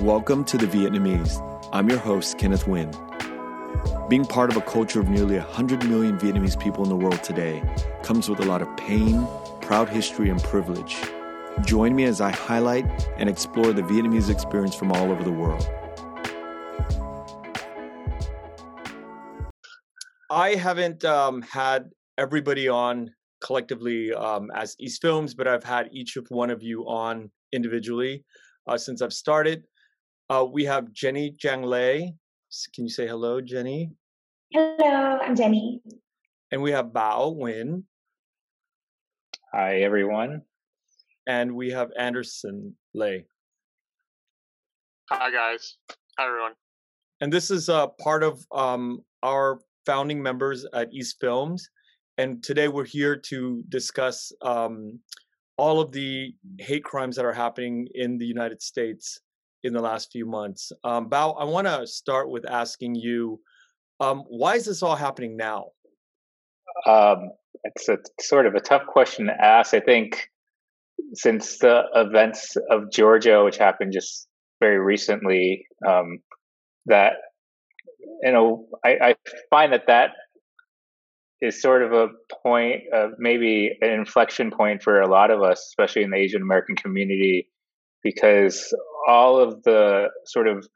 Welcome to The Vietnamese. I'm your host, Kenneth Nguyen. Being part of a culture of nearly 100 million Vietnamese people in the world today comes with a lot of pain, proud history, and privilege. Join me as I highlight and explore the Vietnamese experience from all over the world. I haven't um, had everybody on collectively um, as East Films, but I've had each of one of you on individually uh, since I've started. Uh, we have Jenni Trang Le. Can you say hello, Jenni? Hello, I'm Jenni. And we have Bao Nguyen. Hi, everyone. And we have Anderson Le. Hi, guys. Hi, everyone. And this is uh, part of um, our founding members at East Films. And today we're here to discuss um, all of the hate crimes that are happening in the United States in the last few months. Um, Bao, I want to start with asking you, um, why is this all happening now? Um, it's a sort of a tough question to ask. I think since the events of Georgia, which happened just very recently, um, that you know, I, I find that that is sort of a point of maybe an inflection point for a lot of us, especially in the Asian American community, because all of the sort of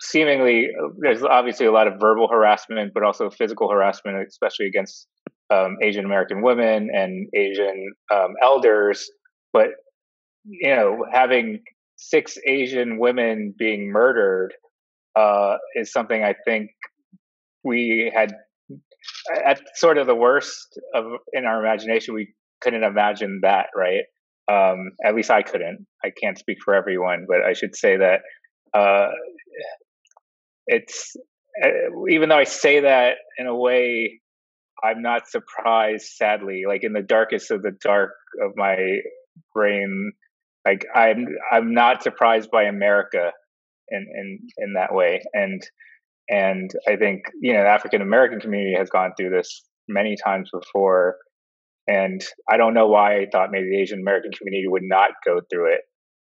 seemingly there's obviously a lot of verbal harassment, but also physical harassment, especially against um, Asian American women and Asian um, elders. But you know, having six Asian women being murdered uh, is something I think we had at sort of the worst of in our imagination. We couldn't imagine that, right? Um, at least I couldn't. I can't speak for everyone, but I should say that uh, it's uh, even though I say that in a way, I'm not surprised. Sadly, like in the darkest of the dark of my brain, like I'm I'm not surprised by America in in in that way, and and I think you know the African American community has gone through this many times before and I don't know why I thought maybe the Asian American community would not go through it,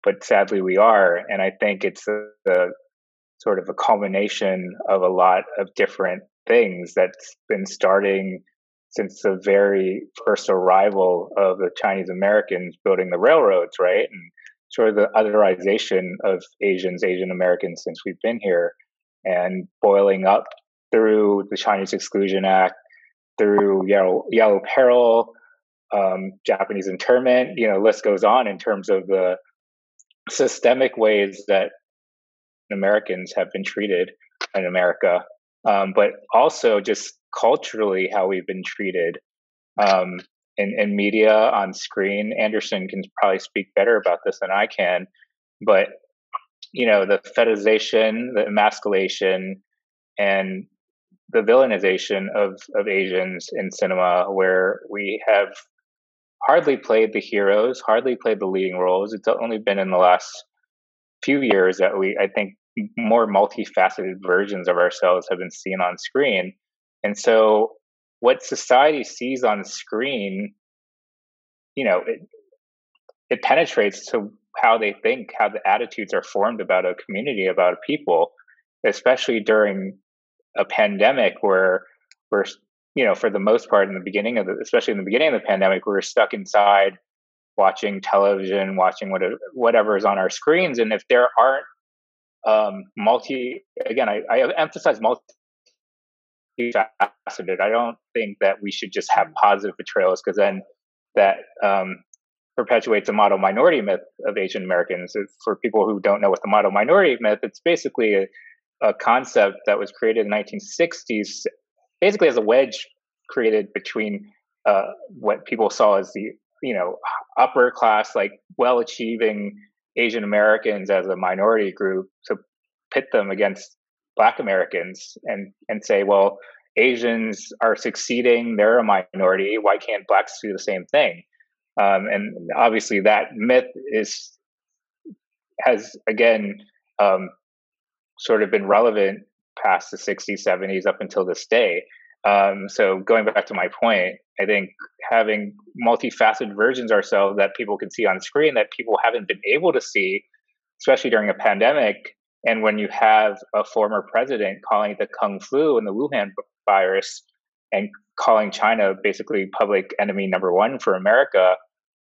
but sadly we are. And I think it's sort of a culmination of a lot of different things that's been starting since the very first arrival of the Chinese Americans building the railroads, right? And sort of the otherization of Asians, Asian Americans since we've been here, and boiling up through the Chinese Exclusion Act, through Yellow, Yellow Peril, um, Japanese internment, you know, list goes on in terms of the systemic ways that Americans have been treated in America, um, but also just culturally how we've been treated um, in, in media, on screen. Anderson can probably speak better about this than I can, but you know, the fetishization, the emasculation, and the villainization of of Asians in cinema, where we have hardly played the heroes, hardly played the leading roles. It's only been in the last few years that we, I think, more multifaceted versions of ourselves have been seen on screen. And so, what society sees on screen, you know, it, it penetrates to how they think, how the attitudes are formed about a community, about a people, especially during a pandemic where we're you know, for the most part in the beginning of the, especially in the beginning of the pandemic, we were stuck inside watching television, watching what, whatever is on our screens. And if there aren't um, multi, again, I, I emphasize multi faceted. I don't think that we should just have positive portrayals because then that um, perpetuates the model minority myth of Asian Americans. For people who don't know what the model minority myth, it's basically a, a concept that was created in the 1960s basically as a wedge created between uh, what people saw as the you know upper class, like well achieving Asian Americans as a minority group to pit them against Black Americans and and say, well, Asians are succeeding; they're a minority. Why can't blacks do the same thing? Um, and obviously, that myth is has again um, sort of been relevant past the 60s, 70s, up until this day. Um, so going back to my point, I think having multifaceted versions ourselves that people can see on screen that people haven't been able to see especially during a pandemic, and when you have a former president calling it the Kung flu and the Wuhan virus, and calling China basically public enemy number one for America,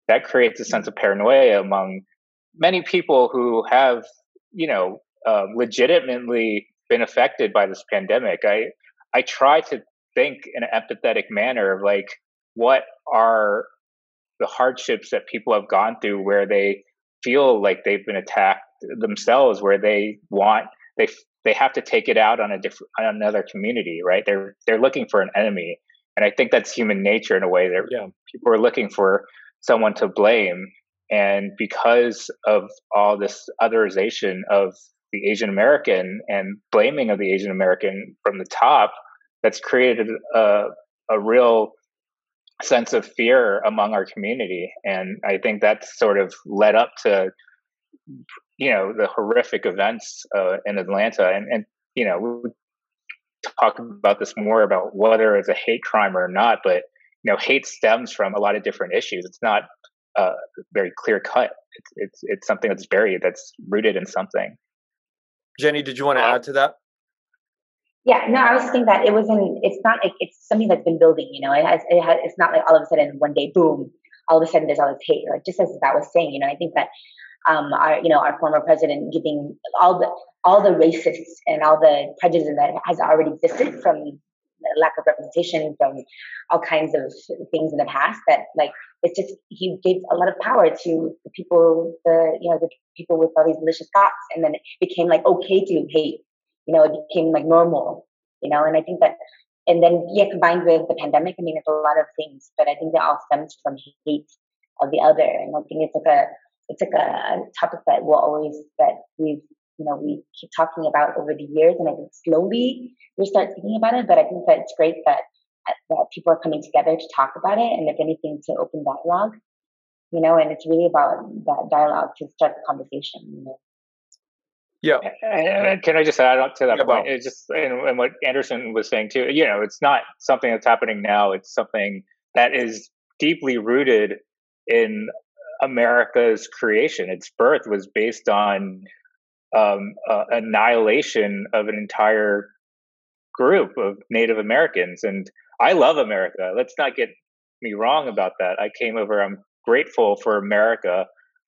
that creates a sense of paranoia among many people who have, you know, uh, legitimately been affected by this pandemic. I I try to think in an empathetic manner of like what are the hardships that people have gone through where they feel like they've been attacked themselves, where they want they they have to take it out on a different on another community, right? They're they're looking for an enemy, and I think that's human nature in a way. That yeah. people are looking for someone to blame, and because of all this otherization of the Asian American and blaming of the Asian American from the top, that's created a a real sense of fear among our community, and I think that's sort of led up to you know the horrific events uh, in Atlanta, and and you know we talk about this more about whether it's a hate crime or not, but you know hate stems from a lot of different issues. It's not uh, very clear cut. It's it's it's something that's buried, that's rooted in something. Jenni, did you want to uh, add to that? Yeah, no, I was thinking that it wasn't. It's not. Like, it's something that's been building. You know, it has. It has. It's not like all of a sudden one day, boom, all of a sudden there's all this hate. Like just as I was saying, you know, I think that um, our you know our former president giving all the all the racists and all the prejudice that has already existed from lack of representation from all kinds of things in the past that like it's just he gave a lot of power to the people the you know the people with all these malicious thoughts and then it became like okay to hate you know it became like normal you know and i think that and then yeah combined with the pandemic i mean it's a lot of things but i think that all stems from hate of the other and i think it's like a it's like a topic that will always that we've you know we keep talking about over the years, and I think slowly we start thinking about it. But I think that it's great that that people are coming together to talk about it, and if anything, to open dialogue. You know, and it's really about that dialogue to start the conversation. You know. Yeah. And can I just add on to that yeah, point? It's just and, and what Anderson was saying too. You know, it's not something that's happening now. It's something that is deeply rooted in America's creation. Its birth was based on um, uh, annihilation of an entire group of Native Americans. And I love America. Let's not get me wrong about that. I came over, I'm grateful for America.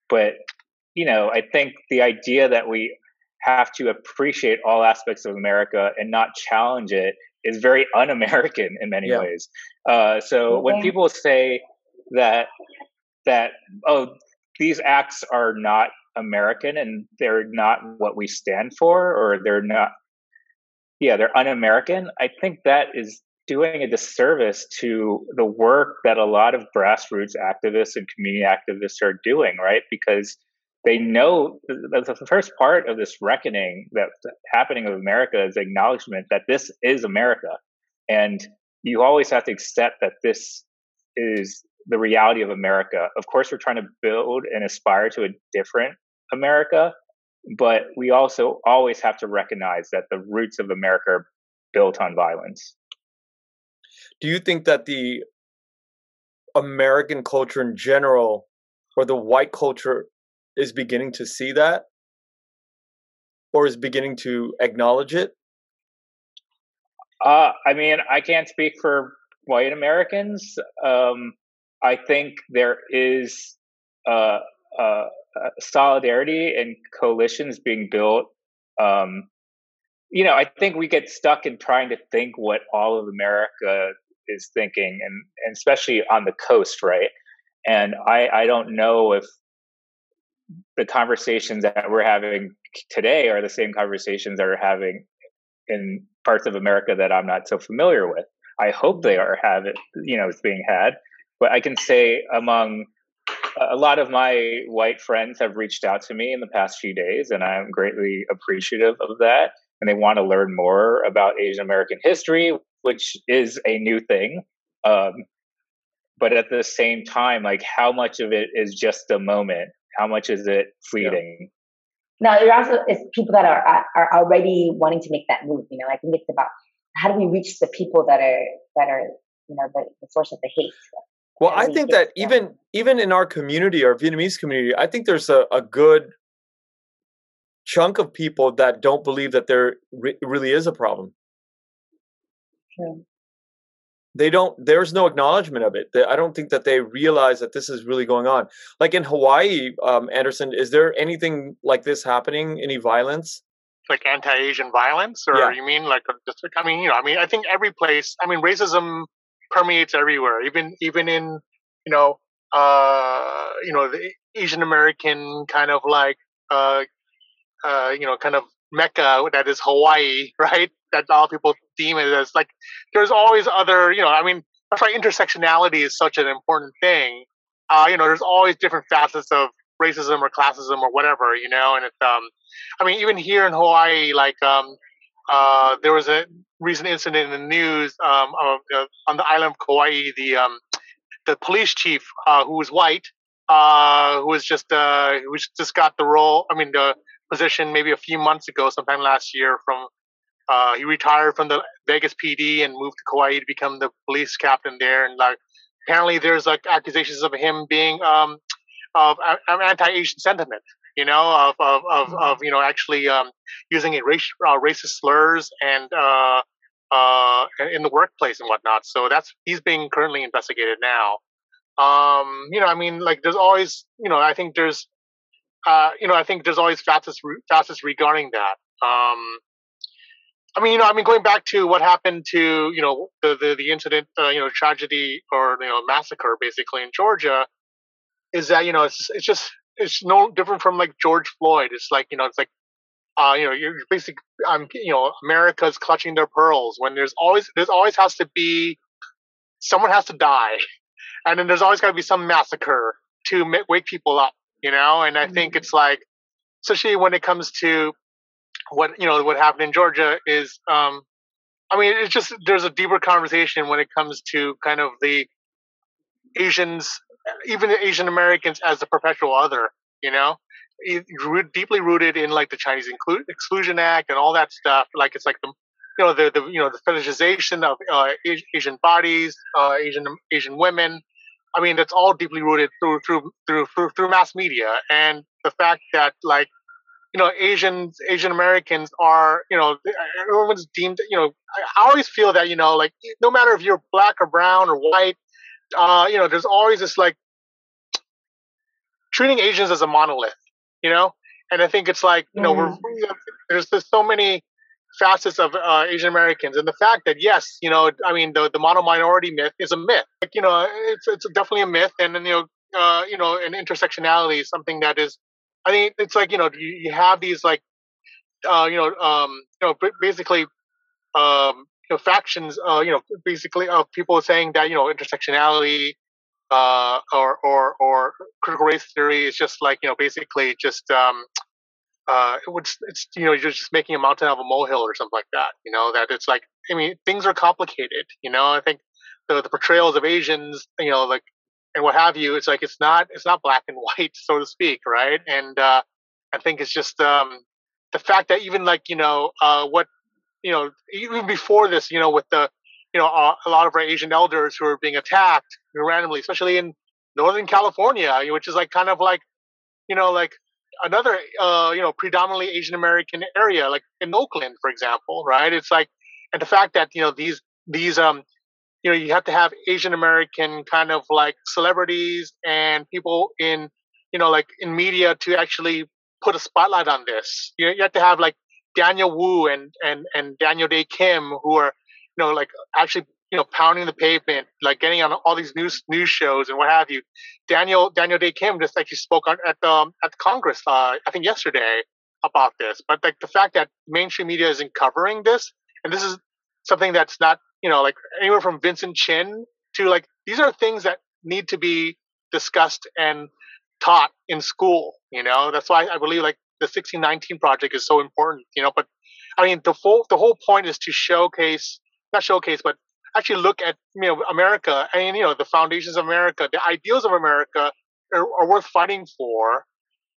But, you know, I think the idea that we have to appreciate all aspects of America and not challenge it is very un American in many yeah. ways. Uh, so okay. when people say that that oh these acts are not American and they're not what we stand for or they're not yeah they're un-American I think that is doing a disservice to the work that a lot of grassroots activists and community activists are doing right because they know the, the first part of this reckoning that's happening of America is acknowledgement that this is America and you always have to accept that this is the reality of America. Of course, we're trying to build and aspire to a different America, but we also always have to recognize that the roots of America are built on violence. Do you think that the American culture in general or the white culture is beginning to see that or is beginning to acknowledge it? Uh, I mean, I can't speak for white Americans. Um, I think there is uh, uh, solidarity and coalitions being built. Um, you know, I think we get stuck in trying to think what all of America is thinking, and, and especially on the coast, right? And I, I don't know if the conversations that we're having today are the same conversations that are having in parts of America that I'm not so familiar with. I hope they are have it, you know, it's being had. But I can say among a lot of my white friends have reached out to me in the past few days, and I'm greatly appreciative of that. And they want to learn more about Asian American history, which is a new thing. Um, but at the same time, like how much of it is just a moment? How much is it fleeting? Yeah. No, there also is people that are are already wanting to make that move. You know, I think it's about how do we reach the people that are that are you know the, the source of the hate. Well, I think that even even in our community, our Vietnamese community, I think there's a, a good chunk of people that don't believe that there re- really is a problem. True. They don't. There's no acknowledgement of it. I don't think that they realize that this is really going on. Like in Hawaii, um, Anderson, is there anything like this happening? Any violence? Like anti-Asian violence, or Yeah. you mean like just? I mean, you know, I mean, I think every place. I mean, racism permeates everywhere. Even even in you know, uh, you know, the Asian American kind of like, uh, uh, you know, kind of mecca that is Hawaii, right? That a lot of people deem it as like. There's always other, you know. I mean, that's why intersectionality is such an important thing. Uh, you know, there's always different facets of racism or classism or whatever, you know, and it's um, I mean, even here in Hawaii, like um, uh, there was a recent incident in the news um, of, uh, on the island of Kauai. The um, the police chief, uh, who was white, uh, who was just uh, who just got the role. I mean, the position maybe a few months ago, sometime last year. From uh, he retired from the Vegas PD and moved to Kauai to become the police captain there. And like apparently, there's like accusations of him being um, of uh, anti-Asian sentiment. You know, of of of, of you know actually um, using a race, uh, racist slurs and uh, uh, in the workplace and whatnot. So that's he's being currently investigated now. Um, you know, I mean, like there's always, you know, I think there's, uh, you know, I think there's always facets facets regarding that. Um, I mean, you know, I mean, going back to what happened to, you know, the the, the incident, uh, you know, tragedy or you know, massacre basically in Georgia, is that you know, it's it's just it's no different from like George Floyd. It's like you know, it's like uh, you know, you're basically, um, you know, America's clutching their pearls when there's always, there's always has to be, someone has to die, and then there's always got to be some massacre to wake people up, you know. And I think it's like, especially when it comes to what you know, what happened in Georgia is, um, I mean, it's just there's a deeper conversation when it comes to kind of the Asians, even Asian Americans as the perpetual other, you know deeply rooted in like the Chinese Inclu- Exclusion Act and all that stuff. Like it's like the you know the the you know the fetishization of uh, Asian bodies, uh, Asian Asian women. I mean, that's all deeply rooted through through through through, through mass media and the fact that like you know Asians Asian Americans are you know everyone's deemed you know I always feel that you know like no matter if you're black or brown or white, uh, you know there's always this like treating Asians as a monolith you know and i think it's like you know we're there's there's so many facets of uh, asian americans and the fact that yes you know i mean the the mono minority myth is a myth like you know it's it's definitely a myth and then you know uh, you know and intersectionality is something that is i think it's like you know you, you have these like uh, you know um you know basically um you know factions uh you know basically of people saying that you know intersectionality uh, or or or critical race theory is just like you know basically just um, uh, it would, it's you know you're just making a mountain out of a molehill or something like that. You know that it's like I mean things are complicated. You know I think the the portrayals of Asians, you know like and what have you, it's like it's not it's not black and white so to speak, right? And uh, I think it's just um, the fact that even like you know uh, what you know even before this, you know with the you know, uh, a lot of our Asian elders who are being attacked randomly, especially in Northern California, which is like kind of like, you know, like another, uh, you know, predominantly Asian American area, like in Oakland, for example, right? It's like, and the fact that you know these these um, you know, you have to have Asian American kind of like celebrities and people in, you know, like in media to actually put a spotlight on this. You know, you have to have like Daniel Wu and and and Daniel Dae Kim who are you know, like actually, you know, pounding the pavement, like getting on all these news news shows and what have you. Daniel Daniel Dae Kim just actually spoke on, at the um, at the Congress, uh, I think yesterday about this. But like the fact that mainstream media isn't covering this, and this is something that's not, you know, like anywhere from Vincent Chin to like these are things that need to be discussed and taught in school. You know, that's why I believe like the 1619 project is so important. You know, but I mean the full the whole point is to showcase not showcase, but actually look at you know America and you know the foundations of America, the ideals of America are, are worth fighting for.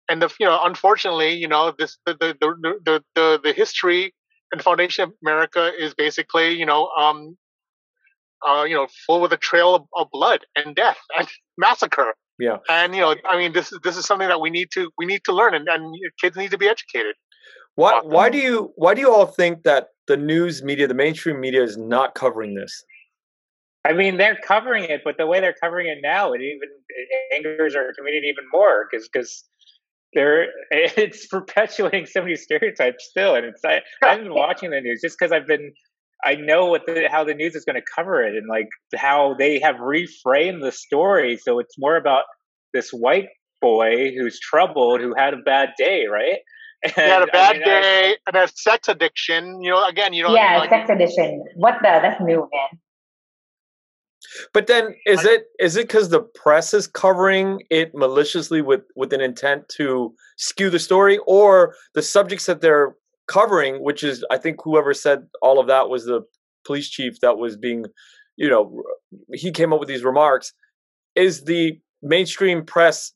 And the you know unfortunately you know this the the the the, the, the history and the foundation of America is basically you know um uh you know full with a trail of, of blood and death and massacre. Yeah. And you know I mean this is this is something that we need to we need to learn and, and kids need to be educated. Why why do you why do you all think that the news media, the mainstream media, is not covering this? I mean, they're covering it, but the way they're covering it now, it even it angers our community even more because because they're it's perpetuating so many stereotypes still, and it's I, I've been watching the news just because I've been I know what the how the news is going to cover it and like how they have reframed the story, so it's more about this white boy who's troubled who had a bad day, right? And, he had a bad I mean, day I, and a sex addiction. You know, again, you know, yeah, like, sex addiction. What the? That's new, man. But then, is it is it because the press is covering it maliciously with with an intent to skew the story, or the subjects that they're covering, which is I think whoever said all of that was the police chief that was being, you know, he came up with these remarks. Is the mainstream press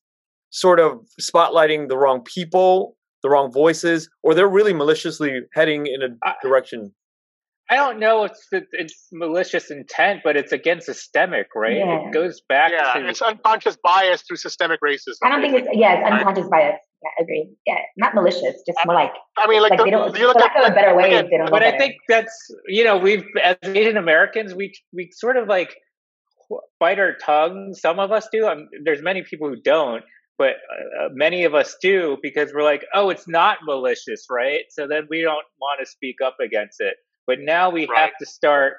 sort of spotlighting the wrong people, the wrong voices, or they're really maliciously heading in a direction? I don't know if it's malicious intent, but it's again systemic, right? Yeah. It goes back yeah, to it's unconscious bias through systemic racism. I don't think it's yeah, it's unconscious right? bias. Yeah, I agree. Yeah, not malicious, just more like. I mean, like, like the, they don't. You look at, a better way, again, they don't. But I think that's you know we've as Asian Americans we we sort of like bite our tongue. Some of us do. Um, there's many people who don't, but uh, many of us do because we're like, oh, it's not malicious, right? So then we don't want to speak up against it. But now we right. have to start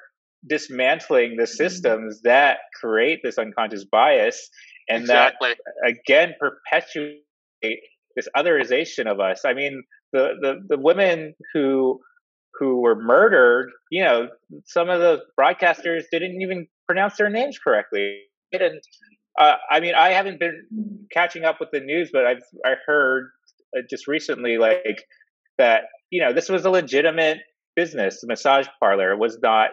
dismantling the mm-hmm. systems that create this unconscious bias and exactly. that again perpetuate this otherization of us. I mean, the, the, the women who who were murdered, you know, some of the broadcasters didn't even pronounce their names correctly. And uh, I mean, I haven't been catching up with the news, but I've I heard uh, just recently like that you know this was a legitimate business, massage parlor, was not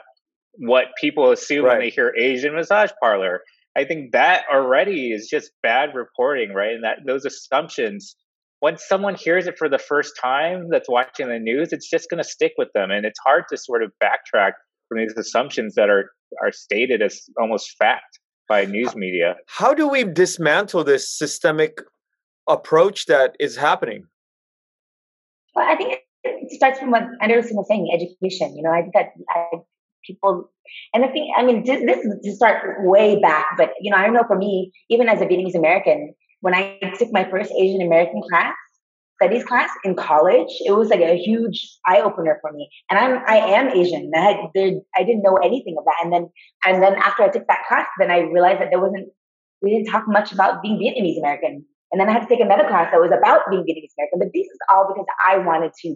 what people assume right. when they hear Asian massage parlor. I think that already is just bad reporting, right? And that those assumptions, when someone hears it for the first time that's watching the news, it's just going to stick with them, and it's hard to sort of backtrack from these assumptions that are are stated as almost fact by news media. How do we dismantle this systemic approach that is happening? Well, I think it starts from what Anderson was saying, education. You know, I think that I, people, and the thing, I mean, this, is to start way back, but you know, I don't know for me, even as a Vietnamese American, when I took my first Asian American class, studies class in college, it was like a huge eye opener for me. And I'm I am Asian. I had I didn't know anything of that. And then and then after I took that class, then I realized that there wasn't we didn't talk much about being Vietnamese American. And then I had to take another class that was about being Vietnamese American. But this is all because I wanted to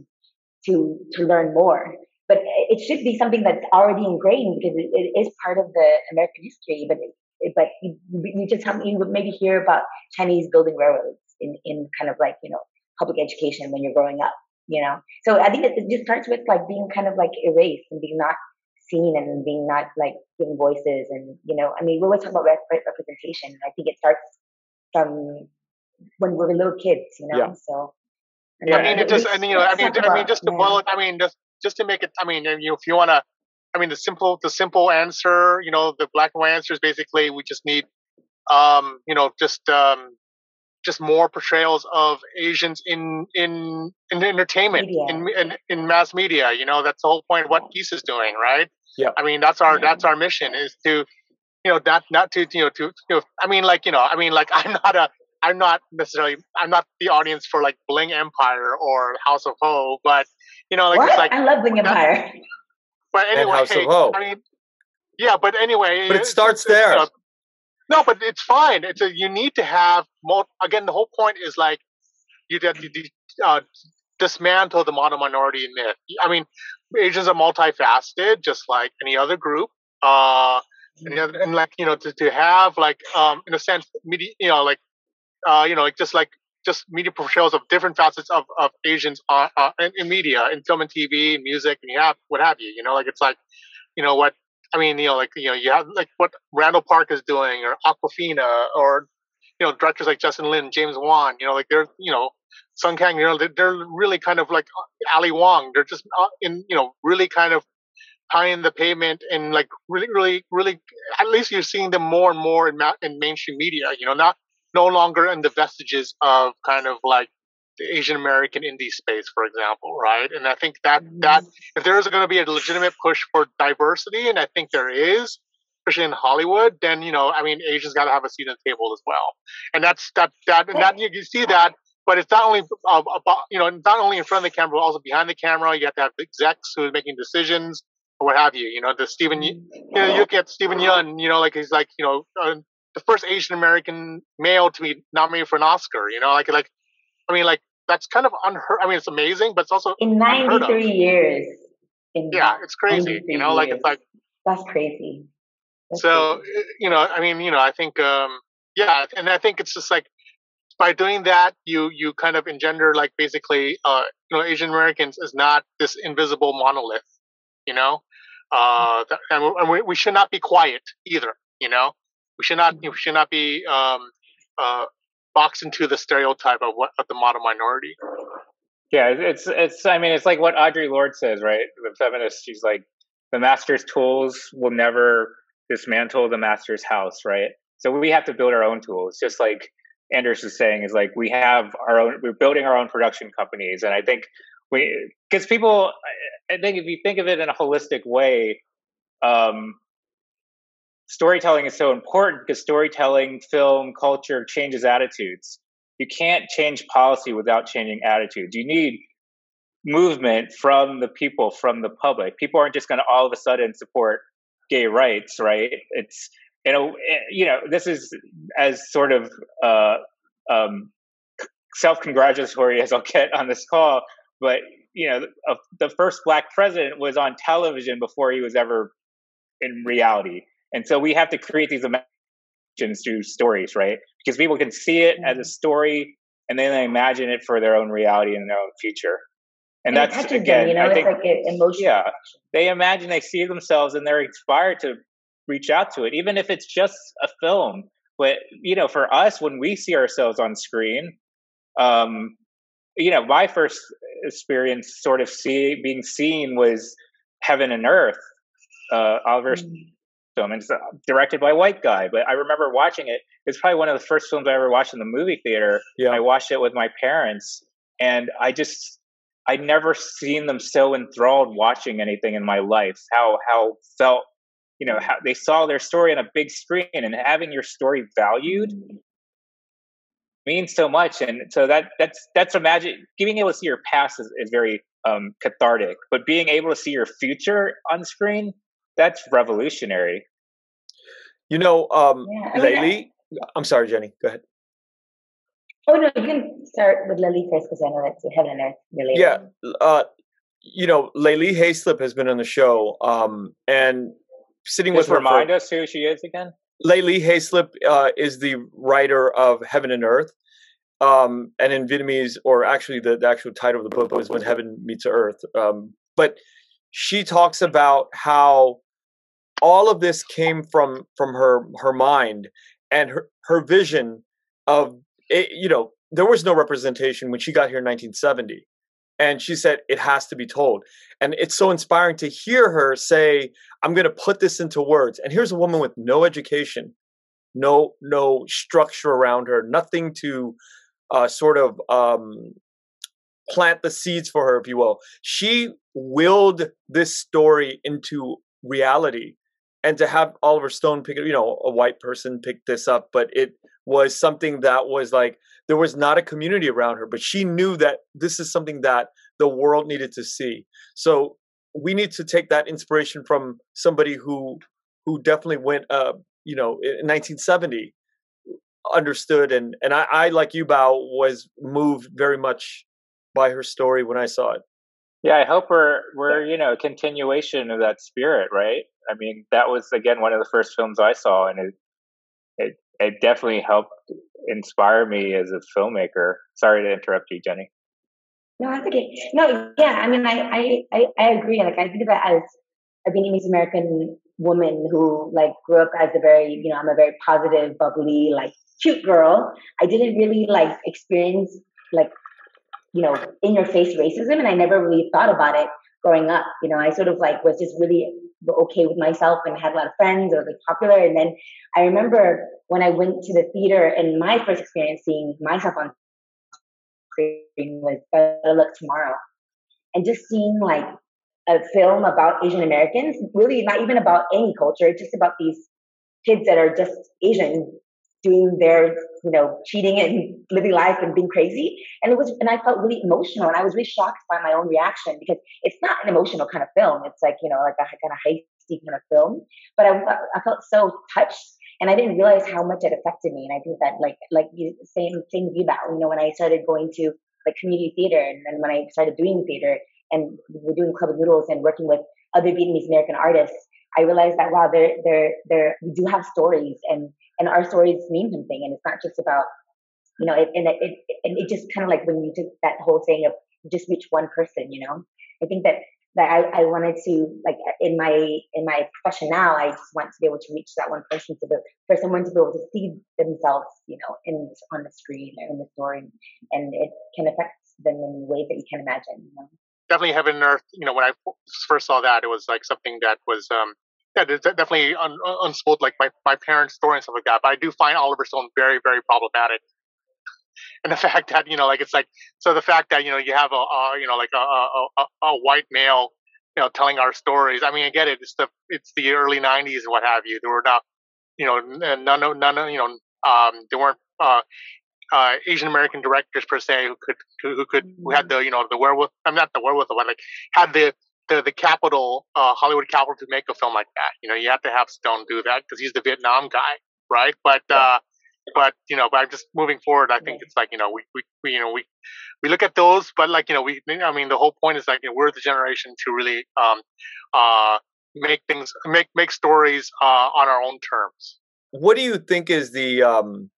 to to learn more. But it should be something that's already ingrained because it, it is part of the American history. But it, but you, you just have, you would maybe hear about Chinese building railroads in in kind of like you know public education when you're growing up. You know, so I think it, it just starts with like being kind of like erased and being not seen and being not like given voices and you know i mean we always talk about representation i think it starts from when we're little kids you know yeah. so yeah, I mean, it just, I mean, you know, I mean, I mean, just to boil it, I mean, just just to make it, I mean, you know, if you want to, I mean, the simple, the simple answer, you know, the black and white answer is basically we just need, um, you know, just um, just more portrayals of Asians in in in entertainment, in, in in mass media. You know, that's the whole point of what East is doing, right? Yeah. I mean, that's our that's our mission is to, you know, not not to you know to you know, I mean, like you know, I mean, like I'm not a I'm not necessarily I'm not the audience for like Bling Empire or House of Ho, but you know, like what? it's like I love Bling Empire. But anyway, House of Ho. I mean, yeah, but anyway, but it starts there. Uh, no, but it's fine. It's a you need to have more. Again, the whole point is like you get to uh, dismantle the model minority myth. I mean, Asians are multifaceted, just like any other group. Uh, and, and like you know, to, to have like um, in a sense, media, you know, like uh, you know, like just like just media portrayals of different facets of, of Asians uh, uh, in, in, media, in film and TV, music, and you have what have you. You know, like it's like, you know, what I mean, you know, like you know, you have like what Randall Park is doing, or Awkwafina, or you know, directors like Justin Lin, James Wan. You know, like they're you know, Sung Kang. You know, they're, they're really kind of like uh, Ali Wong. They're just uh, in you know, really kind of in the pavement and like really, really, really. At least you're seeing them more and more in ma- in mainstream media. You know, not no longer in the vestiges of kind of like the Asian American indie space, for example, right? And I think that that if there is going to be a legitimate push for diversity, and I think there is, especially in Hollywood, then you know, I mean, Asians got to have a seat at the table as well, and that's that that and that you, see that. But it's not only uh, about you know not only in front of the camera, but also behind the camera. You have to have the execs who are making decisions or what have you. You know, the Stephen, you know, you look at Steven Yeun. You know, like he's like you know uh, the first Asian American male to be nominated for an Oscar. You know, like like I mean, like that's kind of unheard. I mean, it's amazing, but it's also in ninety three years. In yeah, it's crazy. You know, like years. it's like that's crazy. That's so crazy. you know, I mean, you know, I think um yeah, and I think it's just like by doing that, you you kind of engender like basically, uh, you know, Asian Americans is not this invisible monolith. You know, uh, and we, we should not be quiet either. You know, we should not we should not be um, uh, boxed into the stereotype of what of the model minority. Yeah, it's it's. I mean, it's like what Audre Lorde says, right? The feminist. She's like, the master's tools will never dismantle the master's house, right? So we have to build our own tools, just like Anders is saying. Is like we have our own. We're building our own production companies, and I think we because people. I think if you think of it in a holistic way, um, storytelling is so important because storytelling, film, culture changes attitudes. You can't change policy without changing attitudes. You need movement from the people, from the public. People aren't just going to all of a sudden support gay rights, right? It's you know, you know, this is as sort of uh, um, self-congratulatory as I'll get on this call, but you know, the first black president was on television before he was ever in reality. And so we have to create these imaginations through stories, right? Because people can see it as a story and then they imagine it for their own reality and their own future. And, and that's again, them, you know, I think, like emotion. Yeah, they imagine they see themselves and they're inspired to reach out to it, even if it's just a film. But you know, for us, when we see ourselves on screen, um, you know, my first experience, sort of see being seen, was Heaven and Earth, uh, Oliver mm-hmm film, and it's uh, directed by a white guy. But I remember watching it. It's probably one of the first films I ever watched in the movie theater. Yeah. I watched it with my parents, and I just I'd never seen them so enthralled watching anything in my life. How how felt you know how they saw their story on a big screen and having your story valued means so much and so that that's that's a magic being able to see your past is, is very um, cathartic but being able to see your future on screen that's revolutionary. You know, um, yeah, lately, I'm sorry, Jenni. Go ahead. Oh no, you can start with Le Ly first because I know that's heaven and earth related. Yeah, uh, you know, Le Ly Hayslip has been on the show, um, and sitting Just with her. Remind for, us who she is again. Le Ly Hayslip uh, is the writer of Heaven and Earth, um, and in Vietnamese, or actually, the, the, actual title of the book was When Heaven Meets Earth. Um, but she talks about how all of this came from from her her mind and her her vision of it, you know there was no representation when she got here in 1970 and she said it has to be told. And it's so inspiring to hear her say i'm going to put this into words. And here's a woman with no education no no structure around her nothing to uh, sort of um, plant the seeds for her if you will. She willed this story into reality and to have Oliver Stone pick it, you know, a white person pick this up, but it was something that was like there was not a community around her, but she knew that this is something that the world needed to see. So we need to take that inspiration from somebody who who definitely went uh you know in 1970 understood and and I, I like you Bao was moved very much by her story when I saw it. Yeah, I hope we're we're you know a continuation of that spirit, right? I mean, that was again one of the first films I saw, and it it it definitely helped inspire me as a filmmaker. Sorry to interrupt you, Jenni. No, that's okay. No, yeah, I mean, I I I, agree. Like, I think of it as a Vietnamese American woman who like grew up as a very you know I'm a very positive, bubbly, like cute girl. I didn't really like experience like you know in your face racism, and I never really thought about it growing up. You know, I sort of like was just really okay with myself and had a lot of friends. I was like popular. And then I remember when I went to the theater and my first experience seeing myself on screen was Better Luck Tomorrow, and just seeing like a film about Asian Americans, really not even about any culture, just about these kids that are just Asian doing their, you know, cheating and living life and being crazy. And it was, and I felt really emotional and I was really shocked by my own reaction because it's not an emotional kind of film. It's like, you know, like a kind of hasty kind of film. But I, I felt so touched and I didn't realize how much it affected me. And I think that like, like you, same, same view that, you know, when I started going to like community theater and then when I started doing theater and we're doing Club O' Noodles and working with other Vietnamese American artists, I realized that there, there, we do have stories, and and our stories mean something, and it's not just about, you know, it, and it, it, and it just kind of like when you did that whole thing of just reach one person, you know. I think that that I, I wanted to like in my in my profession now, I just want to be able to reach that one person to be, for someone to be able to see themselves, you know, in on the screen or in the story, and it can affect them in ways that you can imagine. You know? definitely heaven and earth. You know, when I first saw that, it was like something that was, um, yeah, definitely un- unspooled like my, my parents' story and stuff like that. But I do find Oliver Stone very, very problematic. And the fact that, you know, like it's like, so the fact that, you know, you have a, a you know, like a, a, a, white male, you know, telling our stories. I mean, I get it. It's the, it's the early 90s and what have you. There were not, you know, none, of none, none you know, um, there weren't, uh, uh, Asian American directors per se who could who, could who had mm-hmm. the you know the wherewithal I'm not the wherewithal but like had the the the capital uh, Hollywood capital to make a film like that. You know, you have to have Stone do that because he's the Vietnam guy, right? But uh, but you know, but I'm just moving forward, I think it's like you know we, we, we you know we we look at those, but like you know we I mean the whole point is like you know, we're the generation to really um uh make things make make stories uh on our own terms. What do you think is the um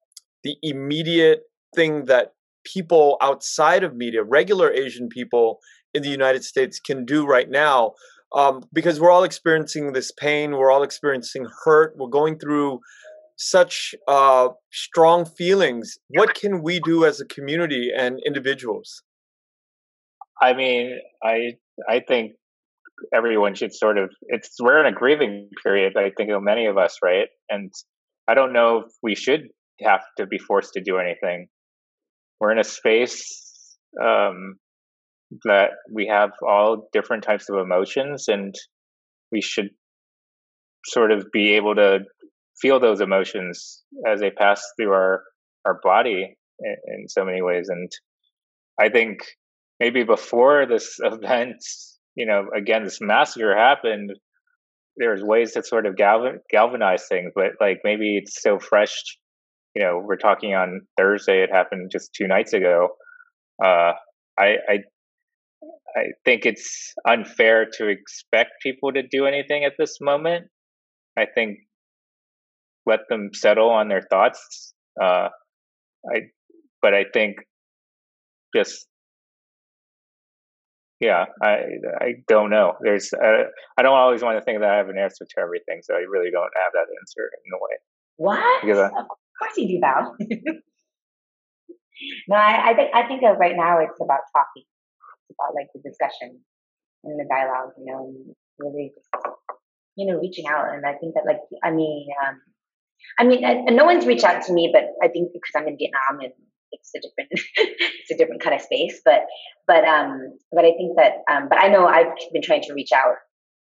the immediate thing that people outside of media, regular Asian people in the United States, can do right now. Um, because we're all experiencing this pain, we're all experiencing hurt, we're going through such uh, strong feelings. What can we do as a community and individuals? I mean, I I think everyone should sort of. It's we're in a grieving period. I think of many of us, right? And I don't know if we should have to be forced to do anything. We're in a space um, that we have all different types of emotions, and we should sort of be able to feel those emotions as they pass through our our body in, in so many ways. And I think maybe before this event, you know, again, this massacre happened, there's ways to sort of galvanize things, but like maybe it's so fresh you know, we're talking on Thursday. It happened just two nights ago. Uh, I, I, I think it's unfair to expect people to do anything at this moment. I think let them settle on their thoughts. Uh, I, but I think just yeah, I I don't know. There's uh, I don't always want to think that I have an answer to everything, so I really don't have that answer in a way. What? Because I, course you do, Val. no, I, I think I think of right now it's about talking. About like the discussion and the dialogue, you know, and really just you know reaching out. And I think that like I mean, um, I mean, I, no one's reached out to me, but I think because I'm in Vietnam and it's a different it's a different kind of space. But but um but I think that um but I know I've been trying to reach out,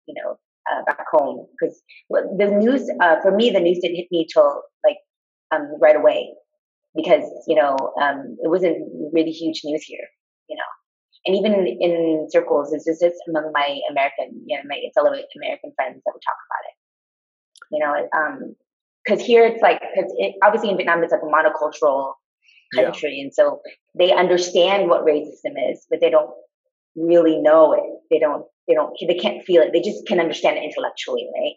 you know, uh, back home because the news uh, for me the news didn't hit me till like um, right away because you know um, it wasn't really huge news here, you know. And even in circles, it's just, just among my American, you know, my fellow American friends that we talk about it. You know, because um, here it's like, because it, obviously in Vietnam it's like a monocultural country, yeah. and so they understand what racism is, but they don't really know it. They don't. They don't. They can't feel it. They just can understand it intellectually, right?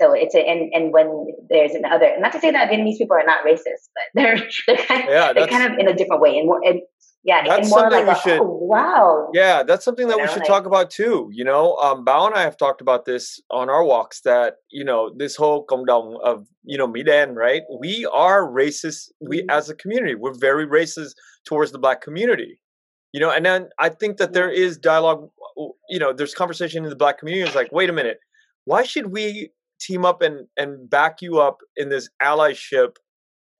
So it's a, and and when there's another, not to say that Vietnamese people are not racist, but they're they're kind of, yeah, they're kind of in a different way and more and yeah, that's more like we a, should, oh, wow. Yeah, that's something that you we know, should like, talk about too. You know, um, Bao and I have talked about this on our walks that you know this whole cộng of you know Miden, right? We are racist. We mm-hmm. as a community, we're very racist towards the black community. You know, and then I think that there is dialogue. You know, there's conversation in the black community. It's like, wait a minute, why should we team up and and back you up in this allyship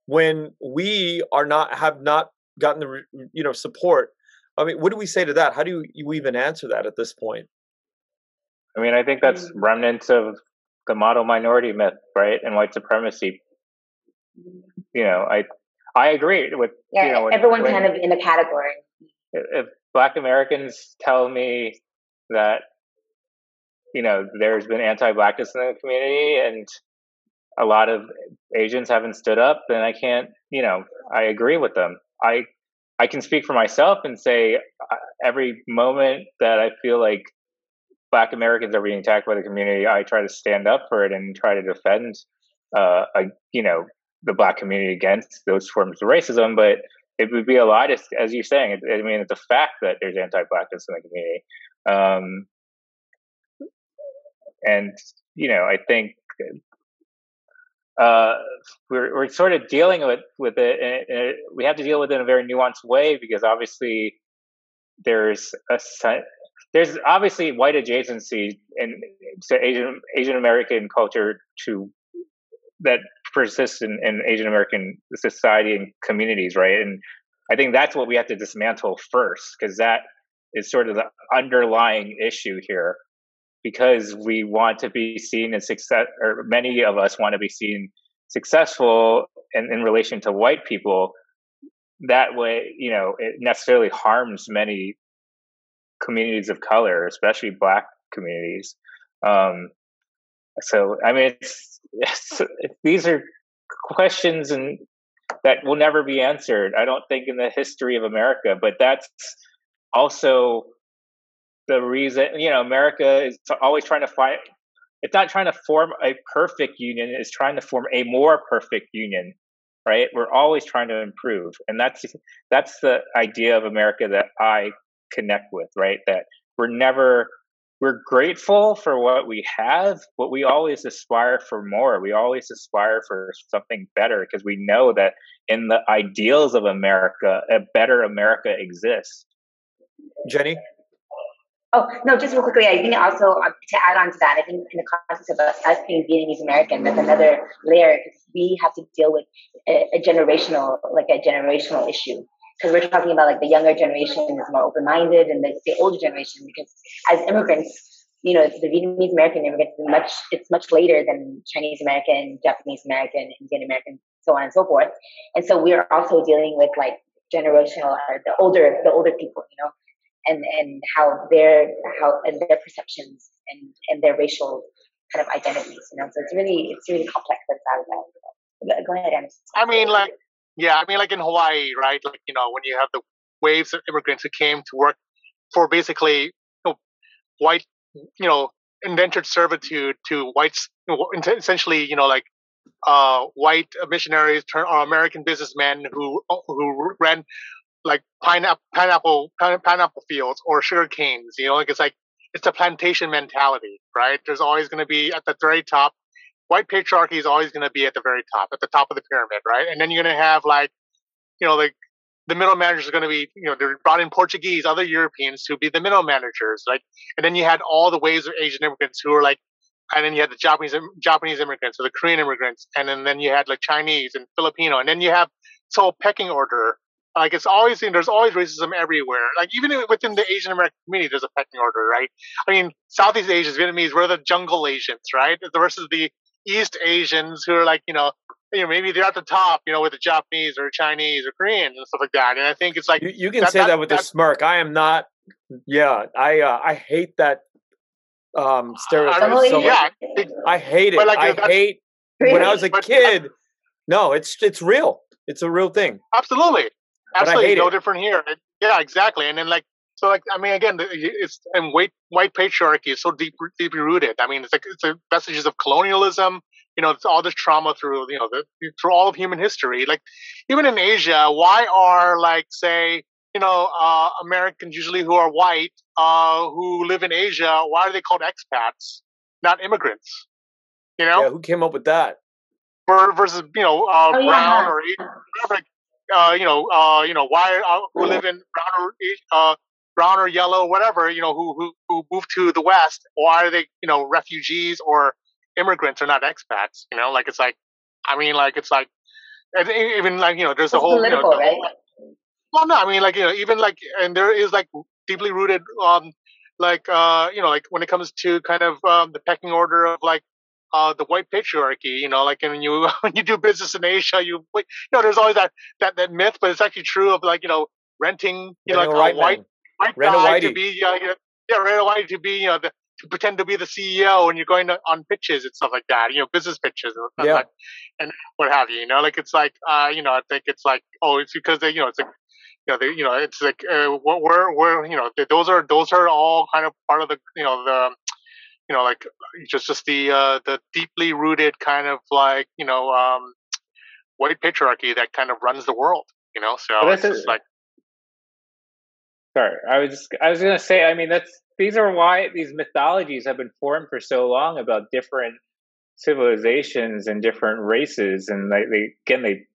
when we are not have not gotten the you know support. I mean, what do we say to that? How do you even answer that at this point? I mean, I think that's mm. remnants of the model minority myth, right, and white supremacy. You know, I I agree with yeah. You know, everyone when, kind of in a category. If Black Americans tell me that you know there's been anti-blackness in the community and a lot of Asians haven't stood up, then I can't. You know, I agree with them. I I can speak for myself and say uh, every moment that I feel like Black Americans are being attacked by the community, I try to stand up for it and try to defend, uh, a, you know, the Black community against those forms of racism. But it would be a lot, as, as you're saying. I mean, it's a fact that there's anti-blackness in the community, um, and you know, I think uh, we're we're sort of dealing with with it, and we have to deal with it in a very nuanced way because obviously there's a there's obviously white adjacency in Asian Asian American culture to that persists in, in Asian American society and communities, right? And I think that's what we have to dismantle first, because that is sort of the underlying issue here. Because we want to be seen as success, or many of us want to be seen successful in, in relation to white people. That way, you know, it necessarily harms many communities of color, especially Black communities. Um, so, I mean, it's, it's, these are questions and that will never be answered. I don't think in the history of America, but that's also the reason. You know, America is always trying to fight. It's not trying to form a perfect union; it's trying to form a more perfect union. Right? We're always trying to improve, and that's that's the idea of America that I connect with, right? That we're never we're grateful for what we have, but we always aspire for more. We always aspire for something better because we know that in the ideals of America, a better America exists. Jenni? Oh, no, just real quickly, I think also uh, to add on to that, I think in the context of us, us being Vietnamese American, there's another layer because we have to deal with a, a generational, like a generational issue. Because we're talking about like the younger generation is more open-minded and the, the older generation because as immigrants you know the vietnamese american immigrants much it's much later than chinese american japanese american indian american so on and so forth. And so we're also dealing with like generational or the older the older people you know and and how their how and their perceptions and and their racial kind of identities you know? So it's really it's really complex that's out of that. Go ahead i mean like yeah, I mean, like in Hawaii, right? Like you know, when you have the waves of immigrants who came to work for basically you know, white, you know, indentured servitude to whites, essentially, you know, like uh, white missionaries, turn, uh, American businessmen who who ran like pineapple pineapple pineapple fields or sugar canes. You know, like it's like it's a plantation mentality, right? There's always going to be at the very top white patriarchy is always going to be at the very top, at the top of the pyramid, right? And then you're going to have like, you know, like the middle managers are going to be, you know, they're brought in Portuguese, other Europeans to be the middle managers, like, and then you had all the waves of Asian immigrants who were like, and then you had the Japanese Japanese immigrants or the Korean immigrants, and then, then you had like Chinese and Filipino, and then you have this whole pecking order. Like it's always there's always racism everywhere. Like even within the Asian American community, there's a pecking order, right? I mean, Southeast Asians, Vietnamese, we're the jungle Asians, right? Versus the East Asians who are like, you know, you know, maybe they're at the top, you know, with the Japanese or Chinese or Korean and stuff like that. And I think it's like you, you can that, say that, that with a smirk. I am not. Yeah, I uh, I hate that um stereotype. I so yeah, I hate it. Like, I hate when I was a kid. No, it's it's real. It's a real thing. Absolutely, absolutely, no it. different here. Yeah, exactly. And then like so, like, I mean, again, it's and white white patriarchy is so deep, deeply rooted. I mean, it's like it's a messages of colonialism. You know, it's all this trauma through you know the, through all of human history. Like, even in Asia, why are like say you know uh, Americans usually who are white uh, who live in Asia? Why are they called expats, not immigrants? You know, yeah, who came up with that? Versus you know uh, oh, brown yeah. or Asian, whatever. Uh, you know, uh, you know, why uh, who live in brown or uh, brown or yellow, whatever, you know, who, who, who moved to the West, why are they, you know, refugees or immigrants or not expats? You know, like it's like, I mean, like it's like, even like you know, there's a whole, you know, right? Well, no, I mean, like you know, even like, and there is like deeply rooted, um, like uh, you know, like when it comes to kind of um, the pecking order of like uh, the white patriarchy. You know, like when you when you do business in Asia, you you know, there's always that that that myth, but it's actually true of like you know renting you know like a white white guy to be uh, yeah, a white to be you know the, to pretend to be the CEO when you're going to, on pitches and stuff like that, you know, business pitches and, yeah. and what have you, you know, like it's like, uh, you know, I think it's like, oh, it's because they, you know, it's like, you know, they, you know, it's like, uh, we're, we're, you know, those are, those are all kind of part of the, you know, the, you know, like just, just the, uh, the deeply rooted kind of like, you know, um, white patriarchy that kind of runs the world, you know, so well, it's just like, Sorry, I was I was gonna say. I mean, that's these are why these mythologies have been formed for so long about different civilizations and different races, and they, they again they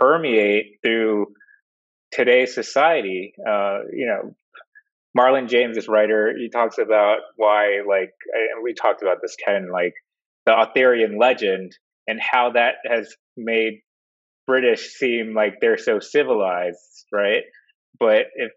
permeate through today's society. Uh, you know, Marlon James, this writer, he talks about why, like, and we talked about this, Ken, like the Arthurian legend and how that has made British seem like they're so civilized, right? But if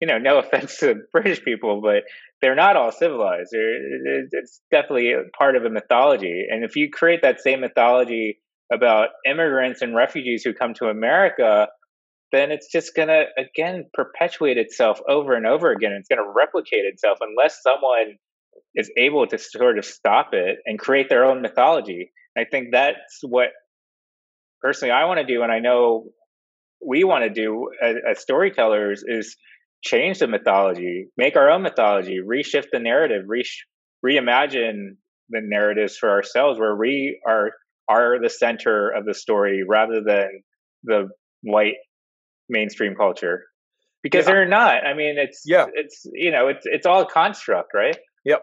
you know, no offense to British people, but they're not all civilized. It's definitely part of a mythology. And if you create that same mythology about immigrants and refugees who come to America, then it's just going to, again, perpetuate itself over and over again. It's going to replicate itself unless someone is able to sort of stop it and create their own mythology. I think that's what personally I want to do. And I know we want to do as, as storytellers is change the mythology, make our own mythology, reshift the narrative, re- reimagine the narratives for ourselves where we are are the center of the story rather than the white mainstream culture because yeah. they're not i mean it's yeah it's you know it's it's all construct right yep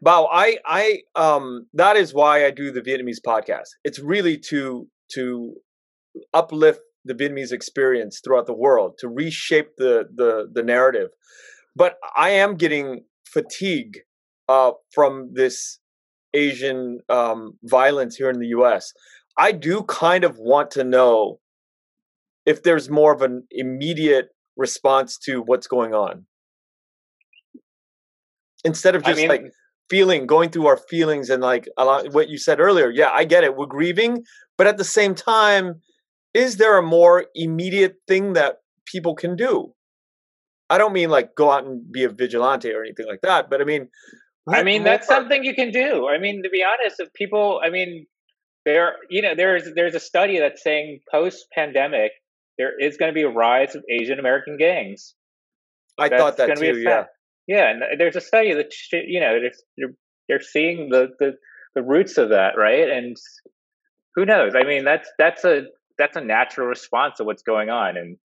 wow i i um that is why i do the vietnamese podcast it's really to to uplift the Vietnamese experience throughout the world to reshape the the, the narrative. But I am getting fatigue uh, from this Asian um, violence here in the U.S. I do kind of want to know if there's more of an immediate response to what's going on instead of just I mean, like feeling going through our feelings and like a lot, what you said earlier yeah i get it we're grieving but at the same time is there a more immediate thing that people can do? I don't mean like go out and be a vigilante or anything like that, but I mean, I mean that's something you can do. I mean, to be honest, if people, I mean, there, you know, there's there's a study that's saying post pandemic there is going to be a rise of Asian American gangs. I that's thought that too. Yeah, yeah, and there's a study that you know they're they're seeing the the the roots of that, right? And who knows? I mean, that's that's a that's a natural response to what's going on. And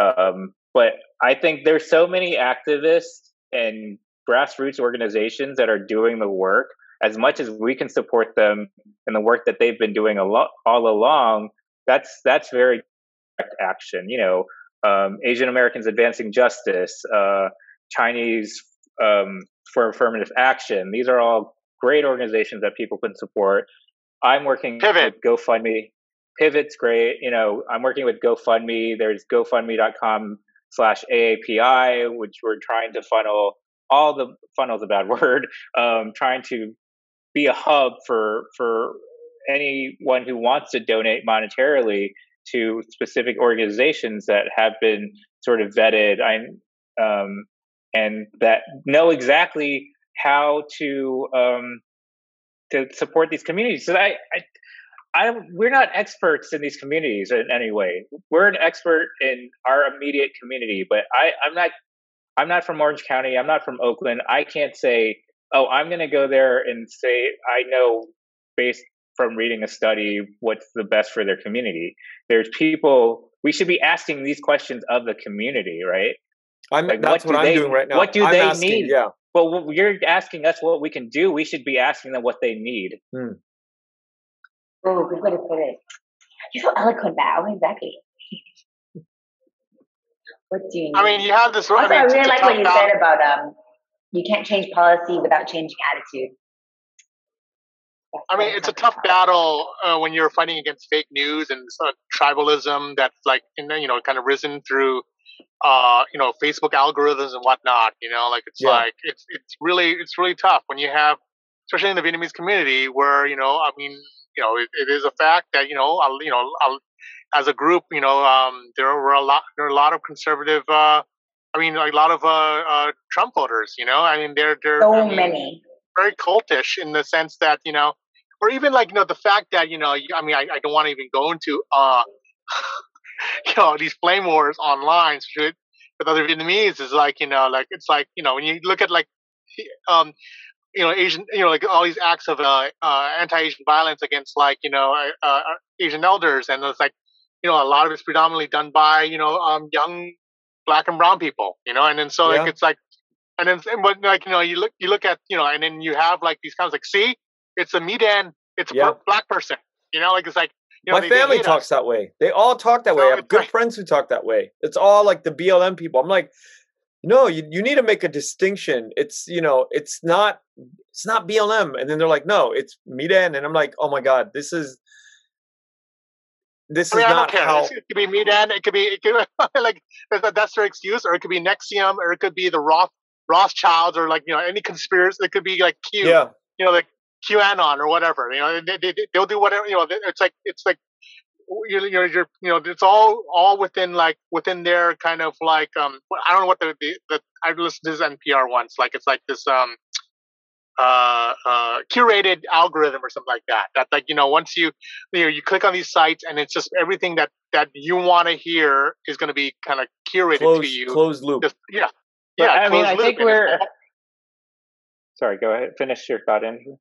um, but I think there's so many activists and grassroots organizations that are doing the work. As much as we can support them in the work that they've been doing a lot all along, that's that's very action. You know, um, Asian Americans advancing justice, uh, Chinese um, for affirmative action. These are all great organizations that people can support. I'm working Pivot. with GoFundMe. Pivot's great. You know, I'm working with GoFundMe. There's GoFundMe.com slash AAPI, which we're trying to funnel all the funnels a bad word, um, trying to be a hub for for anyone who wants to donate monetarily to specific organizations that have been sort of vetted I, um, and that know exactly how to um, to support these communities. So I, I I we're not experts in these communities in any way. We're an expert in our immediate community, but I, I'm not I'm not from Orange County. I'm not from Oakland. I can't say, oh, I'm going to go there and say I know based from reading a study what's the best for their community. There's people we should be asking these questions of the community, right? I'm like, that's what, what I'm they, doing right now. What do I'm they asking, need? Yeah. Well, you're asking us what we can do. We should be asking them what they need. Hmm. Oh, good way to put it. You're so eloquent now. Exactly. what do you need? I mean, you have this. Also, I, mean, I really like what you said about um, you can't change policy without changing attitude. That's I mean, it's a tough battle uh, when you're fighting against fake news and uh, tribalism that's like, you know, kind of risen through uh, you know, Facebook algorithms and whatnot. You know, like it's Yeah. like it's it's really it's really tough when you have, especially in the Vietnamese community, where you know, I mean, you know, it, it is a fact that you know, uh, you know, uh, as a group, you know, um, there were a lot there are a lot of conservative. Uh, I mean, a lot of uh, uh, Trump voters. You know, I mean, they're they're So I mean, many. very cultish in the sense that you know, or even like you know the fact that you know, I mean, I, I don't want to even go into uh, you know, these flame wars online with, with other Vietnamese is like you know, like it's like you know, when you look at like, um, you know, Asian, you know, like all these acts of uh, uh anti-Asian violence against like you know, uh, uh, Asian elders, and it's like, you know, a lot of it's predominantly done by you know, um, young black and brown people, you know, and then so like it's like and then but like you know you look you look at you know and then you have like these kinds like see it's a Medan it's a Yeah. black person you know like it's like you know My they- they family hate talks us. that way. They all talk that way. I have good like- friends who talk that way. It's all like the BLM people. I'm like, no, you, you need to make a distinction. It's you know, it's not it's not BLM. And then they're like, no, it's Midan. And I'm like, oh my god, this is this I mean, is not care. how. It could be Medan. It could be, it could, like that's their excuse, or it could be Nexium, or it could be the Roth Rothschilds, or like you know any conspiracy. It could be like Q, Yeah, you know, like QAnon or whatever. You know, they, they, they'll do whatever. You know, it's like it's like you're, you're, you're you know it's all all within like within their kind of like um I don't know what the the, the I listened to this NPR once like it's like this um uh uh curated algorithm or something like that that like you know once you you know you click on these sites and it's just everything that that you want to hear is going to be kind of curated to you closed loop. just yeah But, yeah I mean, I think we're. Sorry, go ahead. Finish your thought, Andrew.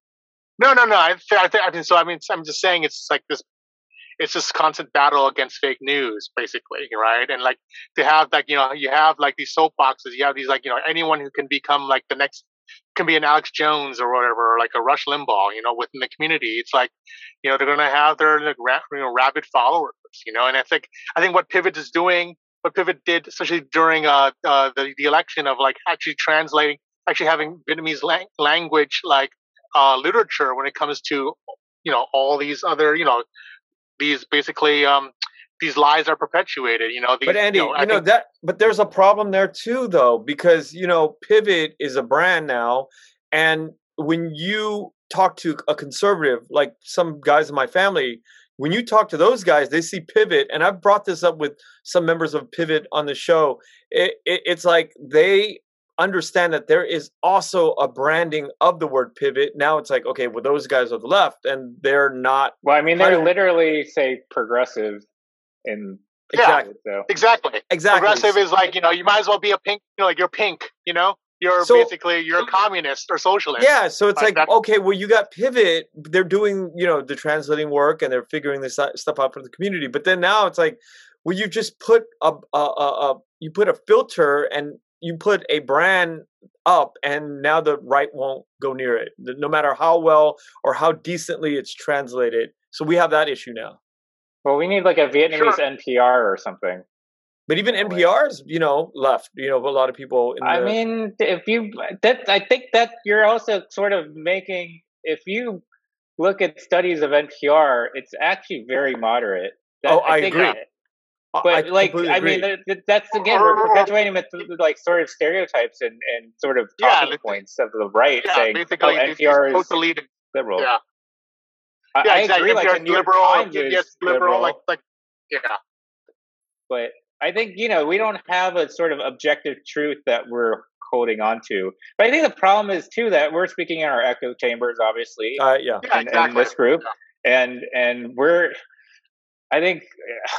No, no, no. I, th- I, th- I mean, so I mean, I'm just saying it's like this. It's this constant battle against fake news, basically, right? And like to have like you know you have like these soapboxes. You have these like you know anyone who can become like the next can be an Alex Jones or whatever, or like a Rush Limbaugh, you know, within the community. It's like you know they're gonna have their like ra- you know rabid followers, you know. And I think I think what Pivot is doing, what Pivot did, especially during uh, uh the the election of like actually translating, actually having Vietnamese lang- language like uh, literature when it comes to you know all these other you know these basically um these lies are perpetuated you know these, But Andy, you you know, know, think- that but there's a problem there too though because you know Pivot is a brand now and when you talk to a conservative like some guys in my family when you talk to those guys they see Pivot and I've brought this up with some members of Pivot on the show. It, it, it's like they understand that there is also a branding of the word pivot now it's like okay well those guys are the left and they're not Well, I mean, they Kind of- literally say progressive in Yeah. exactly so exactly exactly progressive is like you know you might as well be a pink you know like you're pink you know you're So- basically you're a communist or socialist Yeah, so it's Like like, okay, well, you got Pivot. They're doing, you know, the translating work and they're figuring this stuff out for the community. But then now it's like, well, you just put a, a, a, a you put a filter and you put a brand up, and now the right won't go near it, no matter how well or how decently it's translated. So we have that issue now. well, we need like a Vietnamese Sure. NPR or something. But even. NPR's, you know, left. You know, a lot of people. In I mean, if you that I think that you're also sort of making if you look at studies of NPR, it's actually very moderate. That, Oh, I think agree. I- but I like I mean, agree. that, that- that's again we're perpetuating with like sort of stereotypes and and sort of talking the- points of the right yeah saying basically oh, it's- NPR it's is totally liberal. yeah I, yeah I exactly agree. Like NPR the is New York liberal Times yes is liberal like like yeah but I think you know we don't have a sort of objective truth that we're holding on to. But I think the problem is too that we're speaking in our echo chambers, obviously, uh, yeah. yeah in, in this group, and and we're. I think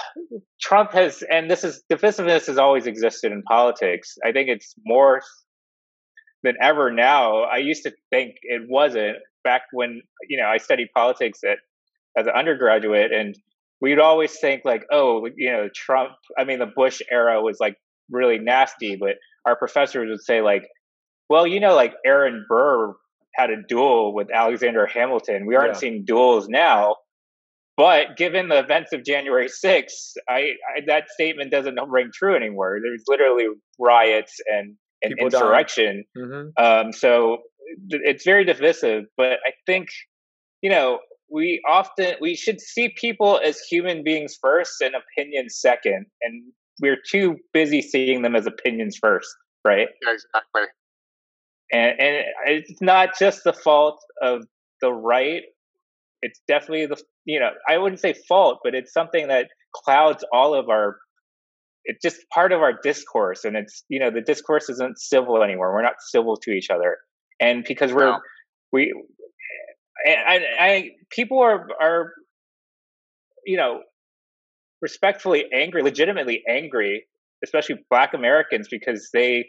Trump has, and this is divisiveness has always existed in politics. I think it's more than ever now. I used to think it wasn't back when you know I studied politics at as an undergraduate, and we'd always think like, oh, you know, Trump. I mean, the Bush era was like really nasty, but our professors would say like, well, you know, like Aaron Burr had a duel with Alexander Hamilton. We aren't Yeah. seeing duels now. But given the events of January 6th, I, I that statement doesn't ring true anymore. There's literally riots and, and People dying. insurrection. hmm Um, so th- it's very divisive, but I think, you know, we often, we should see people as human beings first and opinions second. And we're too busy seeing them as opinions first, right? Yeah, exactly. And and it's not just the fault of the right. It's definitely the you know I wouldn't say fault, but it's something that clouds all of our. It's just part of our discourse, and it's you know the discourse isn't civil anymore. We're not civil to each other, and because we're no. we, I, I people are are you know respectfully angry, legitimately angry, especially Black Americans, because they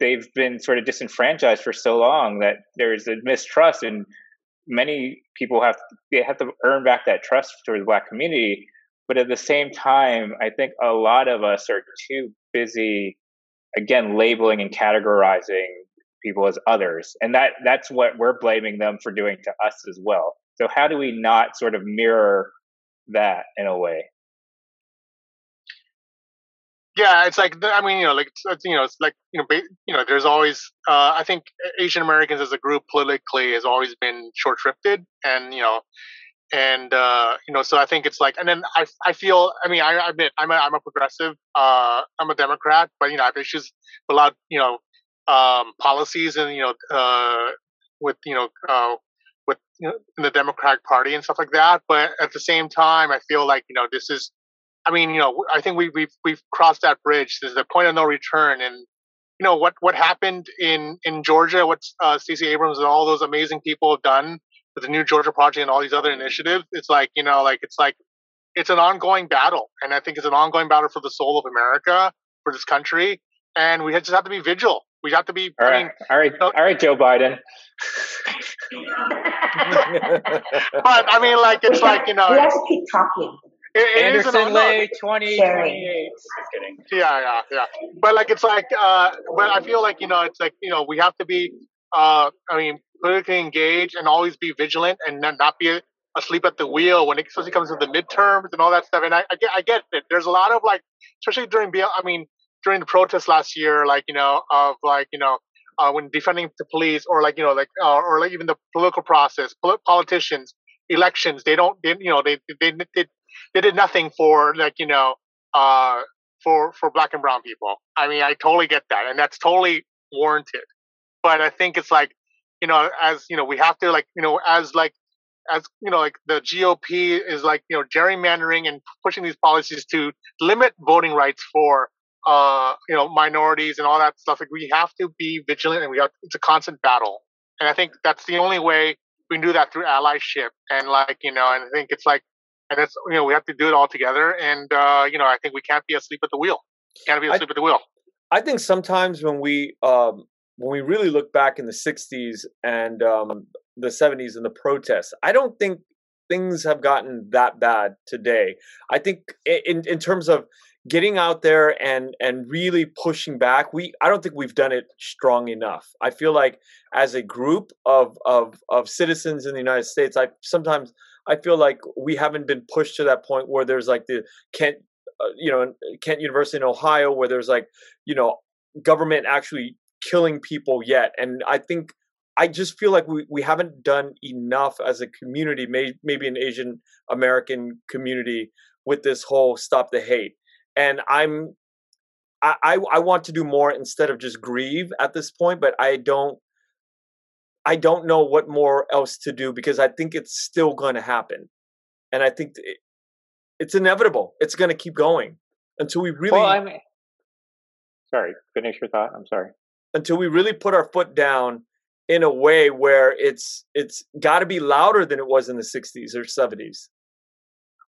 they've been sort of disenfranchised for so long that there's a mistrust, and many people have they have to earn back that trust toward the Black community. But at the same time, I think a lot of us are too busy, again, labeling and categorizing people as others, and that that's what we're blaming them for doing to us as well. So how do we not sort of mirror that in a way? Yeah it's like i mean you know like you know it's like you know you know there's always uh, i think asian americans as a group politically has always been short shrifted and you know and uh, you know so i think it's like and then i i feel i mean i admit i'm a, I'm a progressive uh, i'm a democrat but you know i have issues with a lot you know um, policies and you know uh, with you know uh, with you know, in the democratic party and stuff like that but at the same time i feel like you know this is I mean, you know, I think we, we've we've crossed that bridge. There's a point of no return, and you know what what happened in in Georgia, what uh, Stacey Abrams and all those amazing people have done with the New Georgia Project and all these other initiatives. It's like you know, like it's like it's an ongoing battle, and I think it's an ongoing battle for the soul of America, for this country, and we just have to be vigilant. We have to be. All right, I mean, all right, you know, all right, Joe Biden. but I mean, like it's like you know, we have to keep talking. It, it Anderson Le, 2028. Yeah, yeah, yeah. But like, it's like, uh, but I feel like, you know, it's like, you know, we have to be, uh, I mean, politically engaged and always be vigilant and not, not be asleep at the wheel when it especially comes to the midterms and all that stuff. And I, I get, I get it. There's a lot of like, especially during, I mean, during the protests last year, like, you know, of like, you know, uh, when defending the police or like, you know, like, uh, or like even the political process, politicians, elections, they don't, they, you know, they, they, they, they did nothing for like you know uh for for black and brown people. I mean, I totally get that, and that's totally warranted. But I think it's like you know, as you know, we have to like you know, as like as you know, like the GOP is like you know gerrymandering and pushing these policies to limit voting rights for uh you know minorities and all that stuff. Like we have to be vigilant, and we have it's a constant battle. And I think that's the only way we can do that through allyship and like you know, and I think it's like and it's you know we have to do it all together. And uh, you know, I think we can't be asleep at the wheel. Can't be asleep I, at the wheel. I think sometimes when we um, when we really look back in the '60s and um, the '70s and the protests, I don't think things have gotten that bad today. I think in in terms of getting out there and and really pushing back we i don't think we've done it strong enough i feel like as a group of of of citizens in the united states i sometimes I feel like we haven't been pushed to that point where there's like the Kent, uh, you know, Kent University in Ohio, where there's like, you know, government actually killing people yet. And I think I just feel like we, we haven't done enough as a community, may, maybe an Asian American community, with this whole stop the hate. And I'm I, I, I want to do more instead of just grieve at this point, but I don't I don't know what more else to do because I think it's still going to happen, and I think it, it's inevitable. It's going to keep going until we really. Well, I mean, sorry. Finish your thought. I'm sorry. Until we really put our foot down in a way where it's it's got to be louder than it was in the 60s or 70s.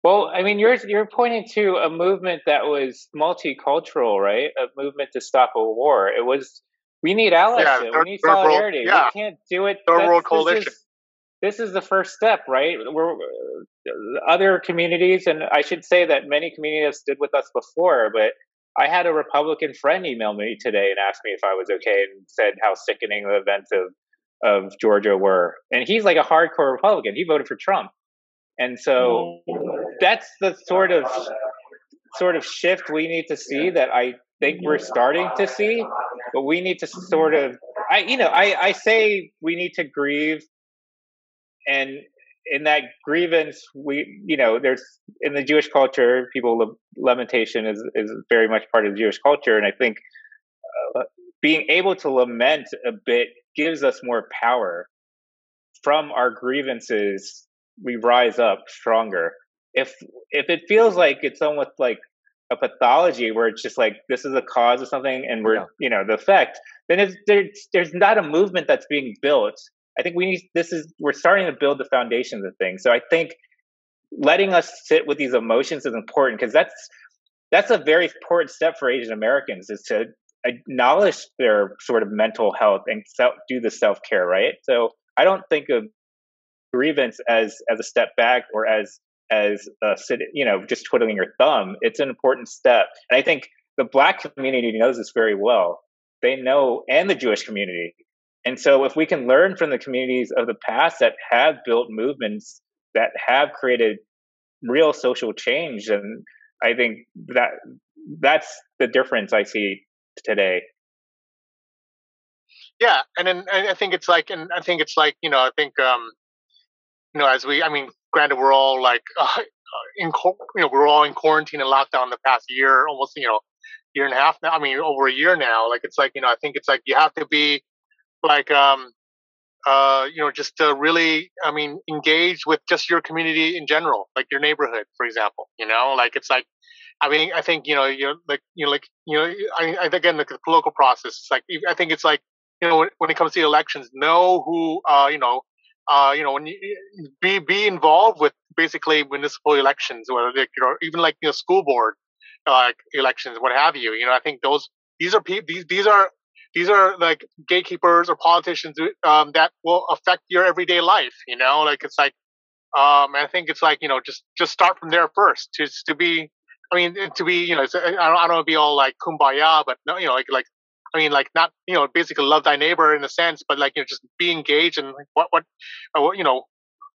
Well, I mean, you're you're pointing to a movement that was multicultural, right? A movement to stop a war. It was we need allyship. Yeah, third, we need solidarity. World, yeah. We can't do it. Third world coalition. This is, this is the first step, right? We're other communities, and I should say that many communities stood with us before, but I had a Republican friend email me today and asked me if I was okay, and said how sickening the events of of Georgia were. And he's like a hardcore Republican. He voted for Trump, and so mm. That's the sort of sort of shift we need to see that I think we're starting to see, but we need to sort of I you know, I, I say we need to grieve and in that grievance, we, you know, there's in the Jewish culture, people lamentation is is very much part of the Jewish culture, and I think uh, being able to lament a bit gives us more power. From our grievances, we rise up stronger. If if it feels like it's almost like a pathology where it's just like this is a cause of something and we're yeah. you know the effect, then it's, there's there's not a movement that's being built I think we need this is we're starting to build the foundations of things. So I think letting us sit with these emotions is important because that's that's a very important step for Asian Americans is to acknowledge their sort of mental health and self, do the self care, right? So I don't think of grievance as as a step back or as as a sit, you know, just twiddling your thumb. It's an important step, and I think the Black community knows this very well. They know, and the Jewish community and so, if we can learn from the communities of the past that have built movements that have created real social change, then I think that that's the difference I see today. Yeah, and then I think it's like, and I think it's like, you know, I think, um, you know, as we, I mean, granted, we're all like, uh, in, you know, we're all in quarantine and lockdown the past year, almost, you know, year and a half now. I mean, over a year now. Like, it's like, you know, I think it's like you have to be like um, uh, you know, just to really, I mean, engage with just your community in general, like your neighborhood, for example. You know, like it's like, I mean, I think you know, you know, like you know, like you know, I, I again the, the political process. It's like I think it's like you know, when, when it comes to elections, know who, uh, you know, uh, you know, when you be be involved with basically municipal elections, they, you know, even like you know, school board like elections, what have you. You know, I think those these are people these these are these are like gatekeepers or politicians um, that will affect your everyday life. You know, like it's like, um, I think it's like you know, just just start from there first. To to be, I mean, to be, you know, I don't, I don't want to be all like kumbaya, but no, you know, like like. I mean, like not, you know, basically love thy neighbor in a sense, but like, you know, just be engaged and what, what, uh, you know,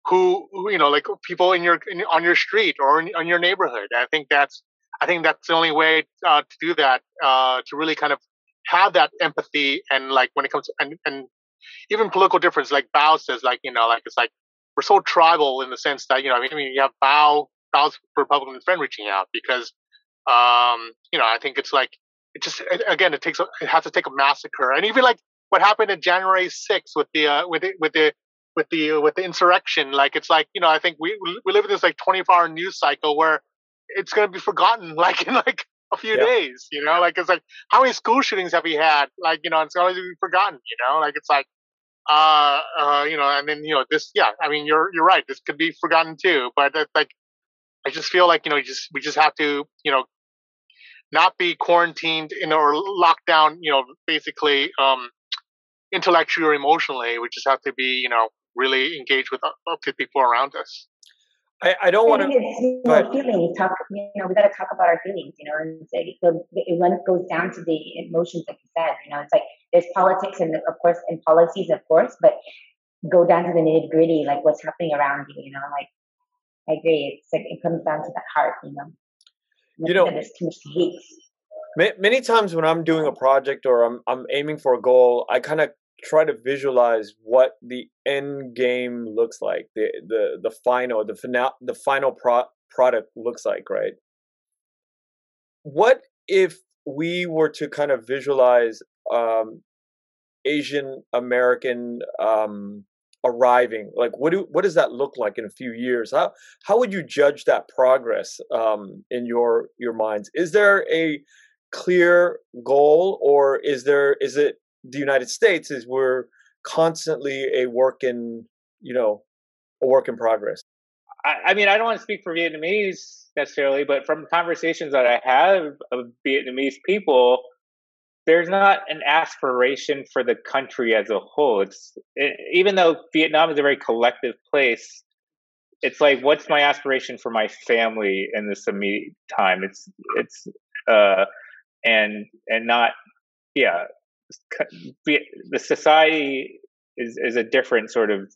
who, who, you know, like people in your, in, on your street or in, on your neighborhood. I think that's, I think that's the only way uh, to do that, uh, to really kind of have that empathy and like when it comes to, and, and even political difference, like Bao says, like, you know, like it's like we're so tribal in the sense that, you know, I mean, I mean you have Bao, Bao's Republican friend reaching out because, um, you know, I think it's like, it just, it, again, it takes, a, it has to take a massacre. And even like what happened in January 6th with the, uh, with the, with the, with the, uh, with the insurrection, like it's like, you know, I think we, we live in this like 24 hour news cycle where it's going to be forgotten, like in like a few yeah. days, you know, like it's like how many school shootings have we had? Like, you know, it's always be forgotten, you know, like it's like uh uh you know, and then you know, this yeah, I mean you're you're right, this could be forgotten too. But it's like I just feel like, you know, you just we just have to, you know, not be quarantined in or locked down, you know, basically um intellectually or emotionally. We just have to be, you know, really engaged with uh, the people around us. I, I don't want to. You know, feelings. Talk. You know, we got to talk about our feelings. You know, and say, so when it goes down to the emotions, like you said, you know, it's like there's politics and of course and policies, of course, but go down to the nitty gritty, like what's happening around you. You know, like I agree. It's like it comes down to the heart. You know, you know, there's too much. Many times when I'm doing a project or I'm I'm aiming for a goal, I kind of try to visualize what the end game looks like, the the the final the final the final pro- product looks like, right? What if we were to kind of visualize um, Asian American um, arriving? Like, what do what does that look like in a few years? How how would you judge that progress um, in your your minds? Is there a clear goal, or is there is it the United States is we're constantly a work in, you know, a work in progress. I, I mean, I don't want to speak for Vietnamese necessarily, but from conversations that I have of Vietnamese people, there's not an aspiration for the country as a whole. It's it, even though Vietnam is a very collective place, it's like, what's my aspiration for my family in this immediate time? It's it's uh and and not yeah the society is is a different sort of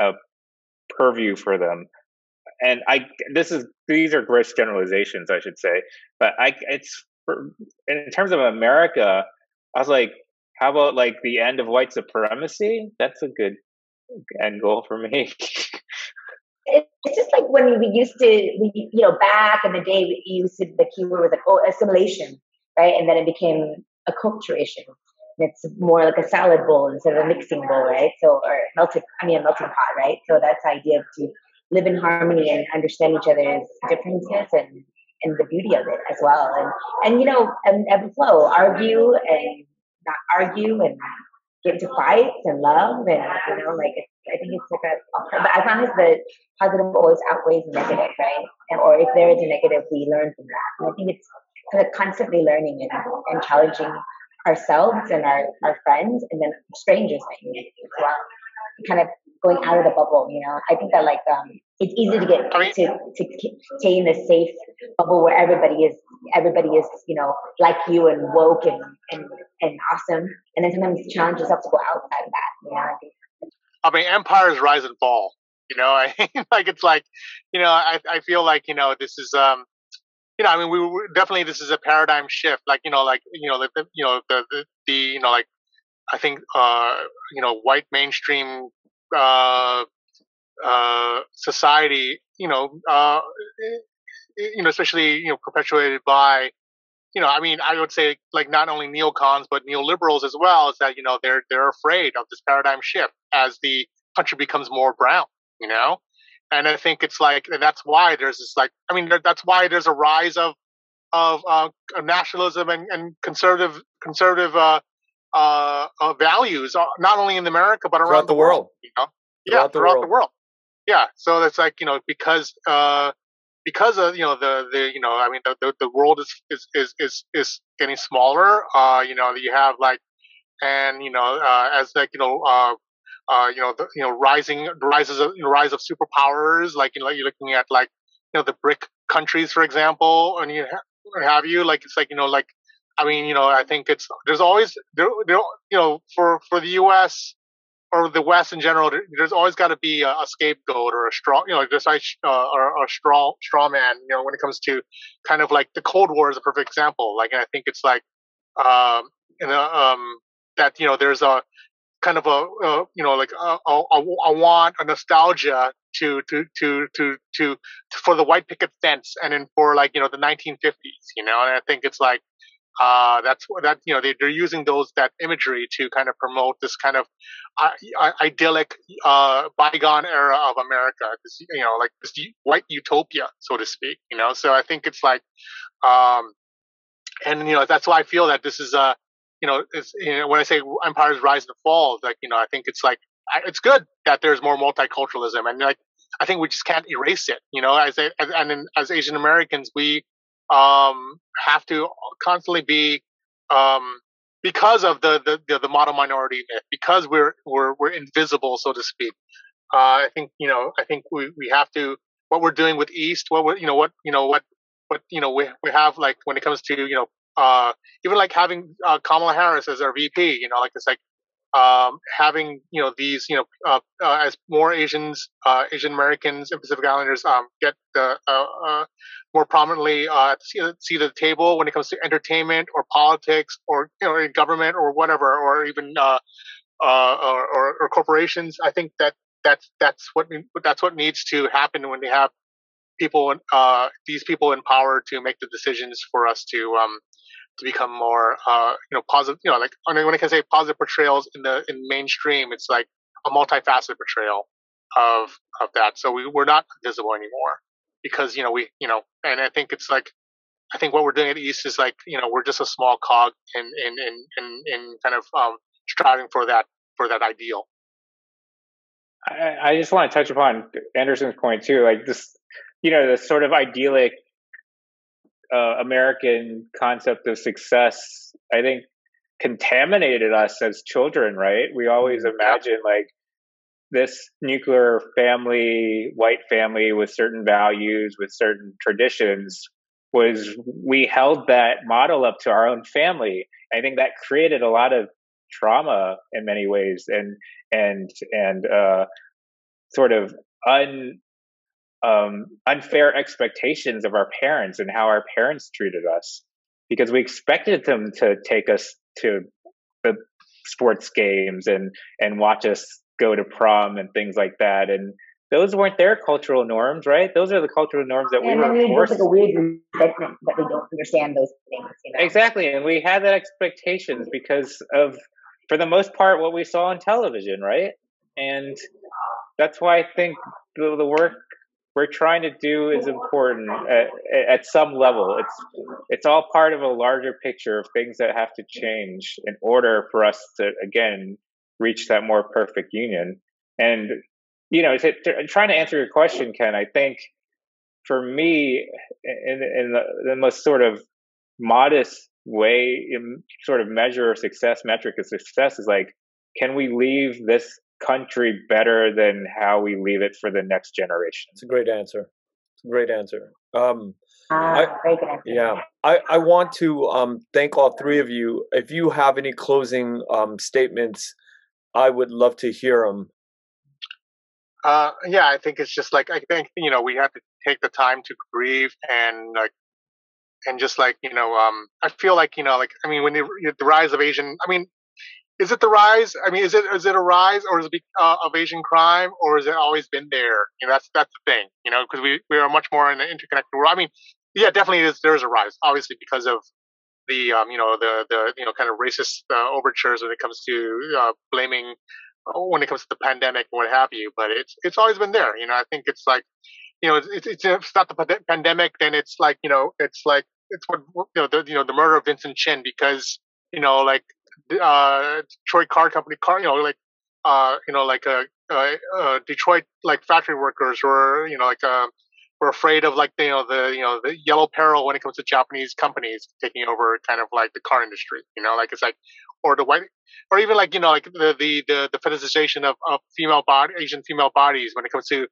uh, purview for them and i this is these are gross generalizations i should say but i it's for, in terms of america i was like how about like the end of white supremacy that's a good end goal for me it's just like when we used to, we, you know, back in the day, we used to, the keyword was like, oh, assimilation, right? And then it became acculturation. And it's more like a salad bowl instead of a mixing bowl, right? So, or melted, I mean, a melting pot, right? So that's the idea to live in harmony and understand each other's differences and, and the beauty of it as well. And, and you know, and ebb and flow, argue and not argue and get into fights and love and you know like I think it's like a but as long as the positive always outweighs the negative right? And, or if there is a negative we learn from that. And I think it's kind of constantly learning and, and challenging ourselves and our, our friends and then strangers maybe as well. Kind of going out of the bubble you know? I think that like um it's easy to get to to stay in a safe bubble where everybody is everybody is you know like you and woke and and, and awesome. And then sometimes challenge yourself to go outside of that you know? I mean empires rise and fall you know? I like it's like you know i i feel like you know this is um you know i mean we were, definitely this is a paradigm shift like you know like you know the, the you know the, the the you know like i think uh you know white mainstream uh uh society you know uh you know, especially you know, perpetuated by, you know, I mean, I would say like not only neocons but neoliberals as well. Is that you know they're they're afraid of this paradigm shift as the country becomes more brown, you know, and I think it's like, that's why there's this like, I mean, that's why there's a rise of of, uh, nationalism and, and conservative conservative uh, uh, uh, values, uh, not only in America but around throughout the, world. world. You know, throughout yeah, the throughout world. the world. Yeah, so it's like you know because uh, because of you know the the you know I mean the the, the world is, is is is is getting smaller. Uh, you know you have like and you know uh, as like you know uh, uh you know the, you know rising rises of you know, rise of superpowers like you know you're looking at like you know the BRIC countries for example and you have you like it's like you know like I mean you know I think it's there's always there, there you know for for the U.S or the West in general, there's always got to be a, a, scapegoat or a strong, you know, just like uh, a straw straw man. You know, when it comes to kind of like the Cold War is a perfect example. Like, I think it's like, um, um, that you know, there's a kind of a, uh, you know, like a, a, a, want a nostalgia to, to to to to for the white picket fence, and then for like you know the 1950s. You know, and I think it's like uh, that's that you know they, are using those that imagery to kind of promote this kind of uh, idyllic uh, bygone era of America, this, you know, like this white utopia, so to speak. You know, so I think it's like, um, and you know that's why I feel that this is a, you know, it's, you know when I say empires rise and fall, like you know I think it's like it's good that there's more multiculturalism and like I think we just can't erase it. You know, as as, and as Asian Americans, we um, have to constantly be um, because of the, the, the the model minority myth, because we're we're we're invisible, so to speak. Uh, I think you know. I think we, we have to what we're doing with East. What we you know what you know what what you know we we have like when it comes to you know uh, even like having uh, Kamala Harris as our VP. You know, like it's like um, having you know these you know uh, uh, as more Asians, uh, Asian Americans, and Pacific Islanders um, get the uh, uh, more prominently uh, see the table when it comes to entertainment or politics or you know in government or whatever or even or, or, or, corporations. I think that that's that's what that's what needs to happen when they have people these people in power to make the decisions for us to um, to become more, uh, you know, positive. You know, like when I can say positive portrayals in the in mainstream, it's like a multifaceted portrayal of of that. So we we're not visible anymore because you know we you know, and I think it's like I think what we're doing at East is like you know we're just a small cog in in in in, in kind of um, striving for that for that ideal. I, I just want to touch upon Anderson's point too, like this, you know, the sort of idyllic uh, American concept of success, I think, contaminated us as children, right? We always mm-hmm. imagine like this nuclear family, white family with certain values, with certain traditions was we held that model up to our own family. I think that created a lot of trauma in many ways and and and uh, sort of un um, unfair expectations of our parents and how our parents treated us because we expected them to take us to the sports games and and watch us go to prom and things like that and those weren't their cultural norms, right? Those are the cultural norms that and we were forced. Like a weird resentment that we don't understand those things. You know? Exactly, and we had that expectations because of, for the most part, what we saw on television, right? And that's why I think the, the work we're trying to do is important at, at some level. It's it's all part of a larger picture of things that have to change in order for us to again reach that more perfect union. And you know, to, to, trying to answer your question, Ken, I think for me, in, in the, the most sort of modest way, in sort of measure of success, metric of success is like, can we leave this country better than how we leave it for the next generation? It's a great answer. It's a great answer. Um, uh, I, great answer. Yeah, I, I want to um, thank all three of you. If you have any closing um, statements, I would love to hear them. Uh, yeah, I think it's just like I think you know we have to take the time to grieve and like and just like you know um I feel like you know like I mean when the, the rise of Asian I mean is it the rise I mean is it is it a rise or is it uh, of Asian crime or has it always been there you know that's that's the thing you know because we we are much more in an interconnected world I mean yeah definitely is there is a rise obviously because of the um you know the the you know kind of racist uh, overtures when it comes to uh, blaming when it comes to the pandemic and what have you. But it's it's always been there. You know, I think it's like, you know, it's it's, it's not the pandemic, then it's like you know, it's like it's what you know the you know the murder of Vincent Chin because you know like uh Detroit car company car you know like uh you know like a, uh, uh Detroit like factory workers were you know like uh were afraid of like you know the you know the yellow peril when it comes to Japanese companies taking over kind of like the car industry. You know, like it's like or the white or even like you know like the the the, the fetishization of, of female body Asian female bodies when it comes to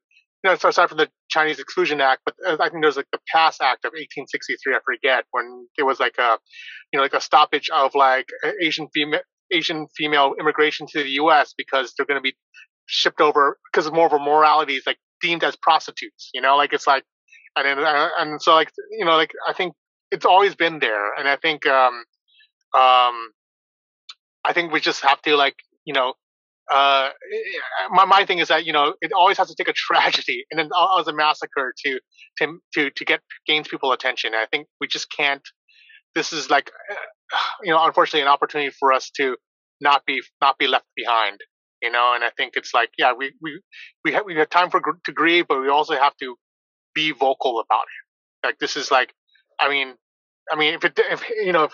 you know aside from the Chinese Exclusion Act, but uh, I think there's like the Pass Act of 1863. I forget when it was like a you know like a stoppage of like Asian female Asian female immigration to the U.S. because they're going to be shipped over because of more of a morality is like deemed as prostitutes. You know, like it's like and then, and so like you know like I think it's always been there, and I think um um I think we just have to like, you know, uh, my, my thing is that, you know, it always has to take a tragedy and then as a massacre to, to, to, to get gains people attention. And I think we just can't, this is like, you know, unfortunately an opportunity for us to not be, not be left behind, you know, and I think it's like, yeah, we, we, we have, we have time for, to grieve, but we also have to be vocal about it. Like this is like, I mean, I mean, if it, if, you know, if,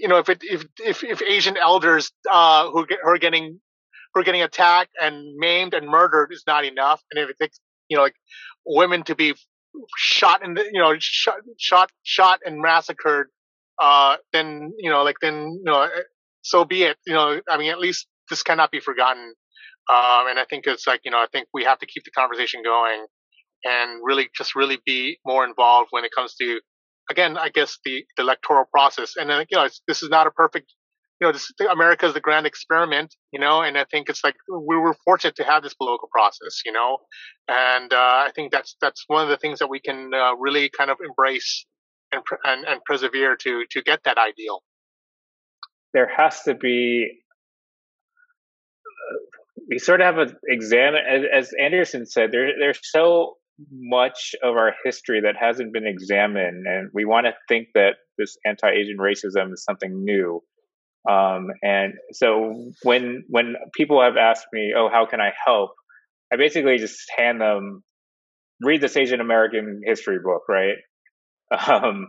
you know, if it, if if if Asian elders uh, who, get, who are getting are getting attacked and maimed and murdered is not enough, and if it takes you know like women to be shot and you know shot shot shot and massacred, uh, then you know like then you know so be it. You know, I mean, at least this cannot be forgotten. Um, and I think it's like you know I think we have to keep the conversation going and really just really be more involved when it comes to again, I guess the, the electoral process. And then, you know, this is not a perfect, you know, this, America is the grand experiment, you know, and I think it's like we were fortunate to have this political process, you know, and uh, I think that's that's one of the things that we can uh, really kind of embrace and, and and persevere to to get that ideal. There has to be. we sort of have an exam, as, as Anderson said. There, there's so much of our history that hasn't been examined, and we want to think that this anti-Asian racism is something new. Um, and so when when people have asked me, "Oh, how can I help?" I basically just hand them read this Asian American history book, right? Um,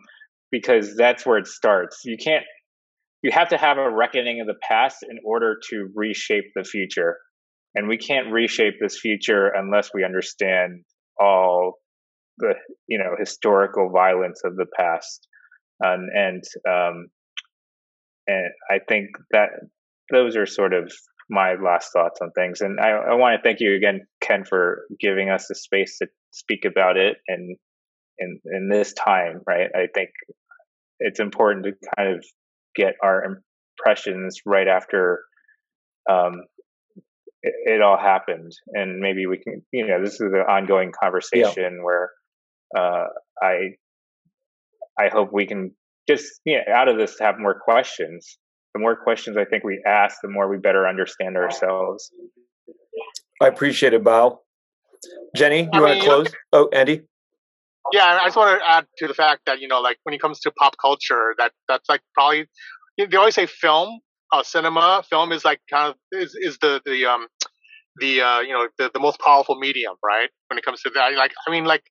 because that's where it starts. You can't. You have to have a reckoning of the past in order to reshape the future, and we can't reshape this future unless we understand all the you know historical violence of the past, and and um, and I think that those are sort of my last thoughts on things. And I, I want to thank you again, Ken, for giving us the space to speak about it and in in this time. Right, I think it's important to kind of get our impressions right after um, it, it, all happened and maybe we can you know this is an ongoing conversation yeah. where uh, i i hope we can just you know, out of this to have more questions the more questions i think we ask the more we better understand ourselves i appreciate it bao Jenni, you want to close? oh, Andy. Yeah, I just want to add to the fact that you know, like when it comes to pop culture, that that's like probably they always say film, uh, cinema, film is like kind of is, is the the um the uh you know the, the most powerful medium, right? When it comes to that, like I mean, like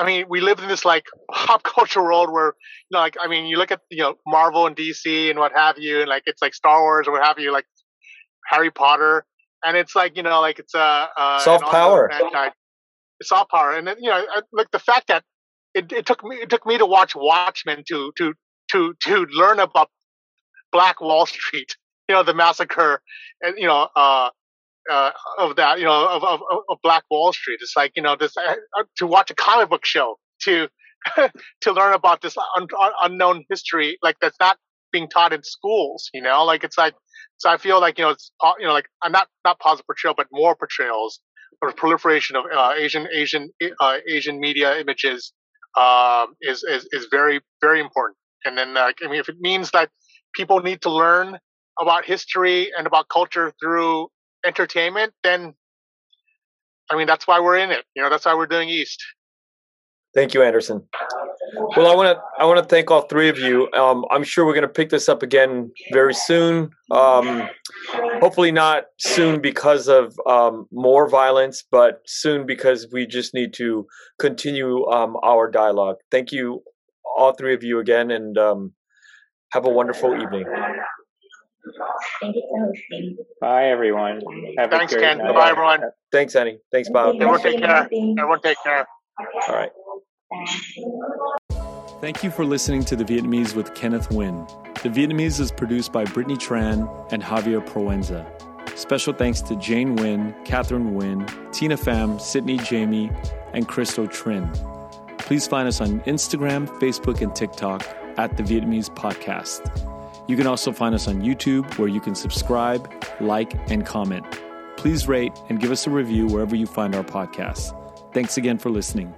I mean, we live in this like pop culture world where, you know, like, I mean, you look at, you know, Marvel and DC and what have you, and like, it's like Star Wars or what have you, like Harry Potter. And it's like, you know, like it's a, uh, soft power. It's soft power. And then, you know, like the fact that it, it took me, it took me to watch Watchmen to, to, to, to learn about Black Wall Street, you know, the massacre and, you know, uh, uh, of that, you know, of, of, of, Black Wall Street. It's like, you know, this uh, uh to watch a comic book show to to learn about this un, un, unknown history, like that's not being taught in schools. You know, like it's like so. I feel like you know, it's you know, like I'm not not positive portrayal, but more portrayals or proliferation of uh, Asian Asian uh, Asian media images um, is, is is very very important. And then, I mean, if it means that people need to learn about history and about culture through entertainment, then I mean that's why we're in it. You know, that's why we're doing East. Thank you, Anderson. Well, I want to I want to thank all three of you. Um, I'm sure we're going to pick this up again very soon. Um, hopefully, not soon because of um, more violence, but soon because we just need to continue um, our dialogue. Thank you, all three of you again, and um, have a wonderful evening. Thank you for hosting. Bye, everyone. Have Thanks, Ken. Night. Bye, everyone. Thanks, Annie. Thanks, Bao. Everyone take care. Everyone take care. All right. Thank you for listening to The Vietnamese with Kenneth Nguyen. The Vietnamese is produced by Brittany Tran and Javier Proenza. Special thanks to Jane Nguyen, Catherine Nguyen, Tina Pham, Sydney Jamie, and Christo Trin. Please find us on Instagram, Facebook, and TikTok at The Vietnamese Podcast. You can also find us on YouTube where you can subscribe, like, and comment. Please rate and give us a review wherever you find our podcasts. Thanks again for listening.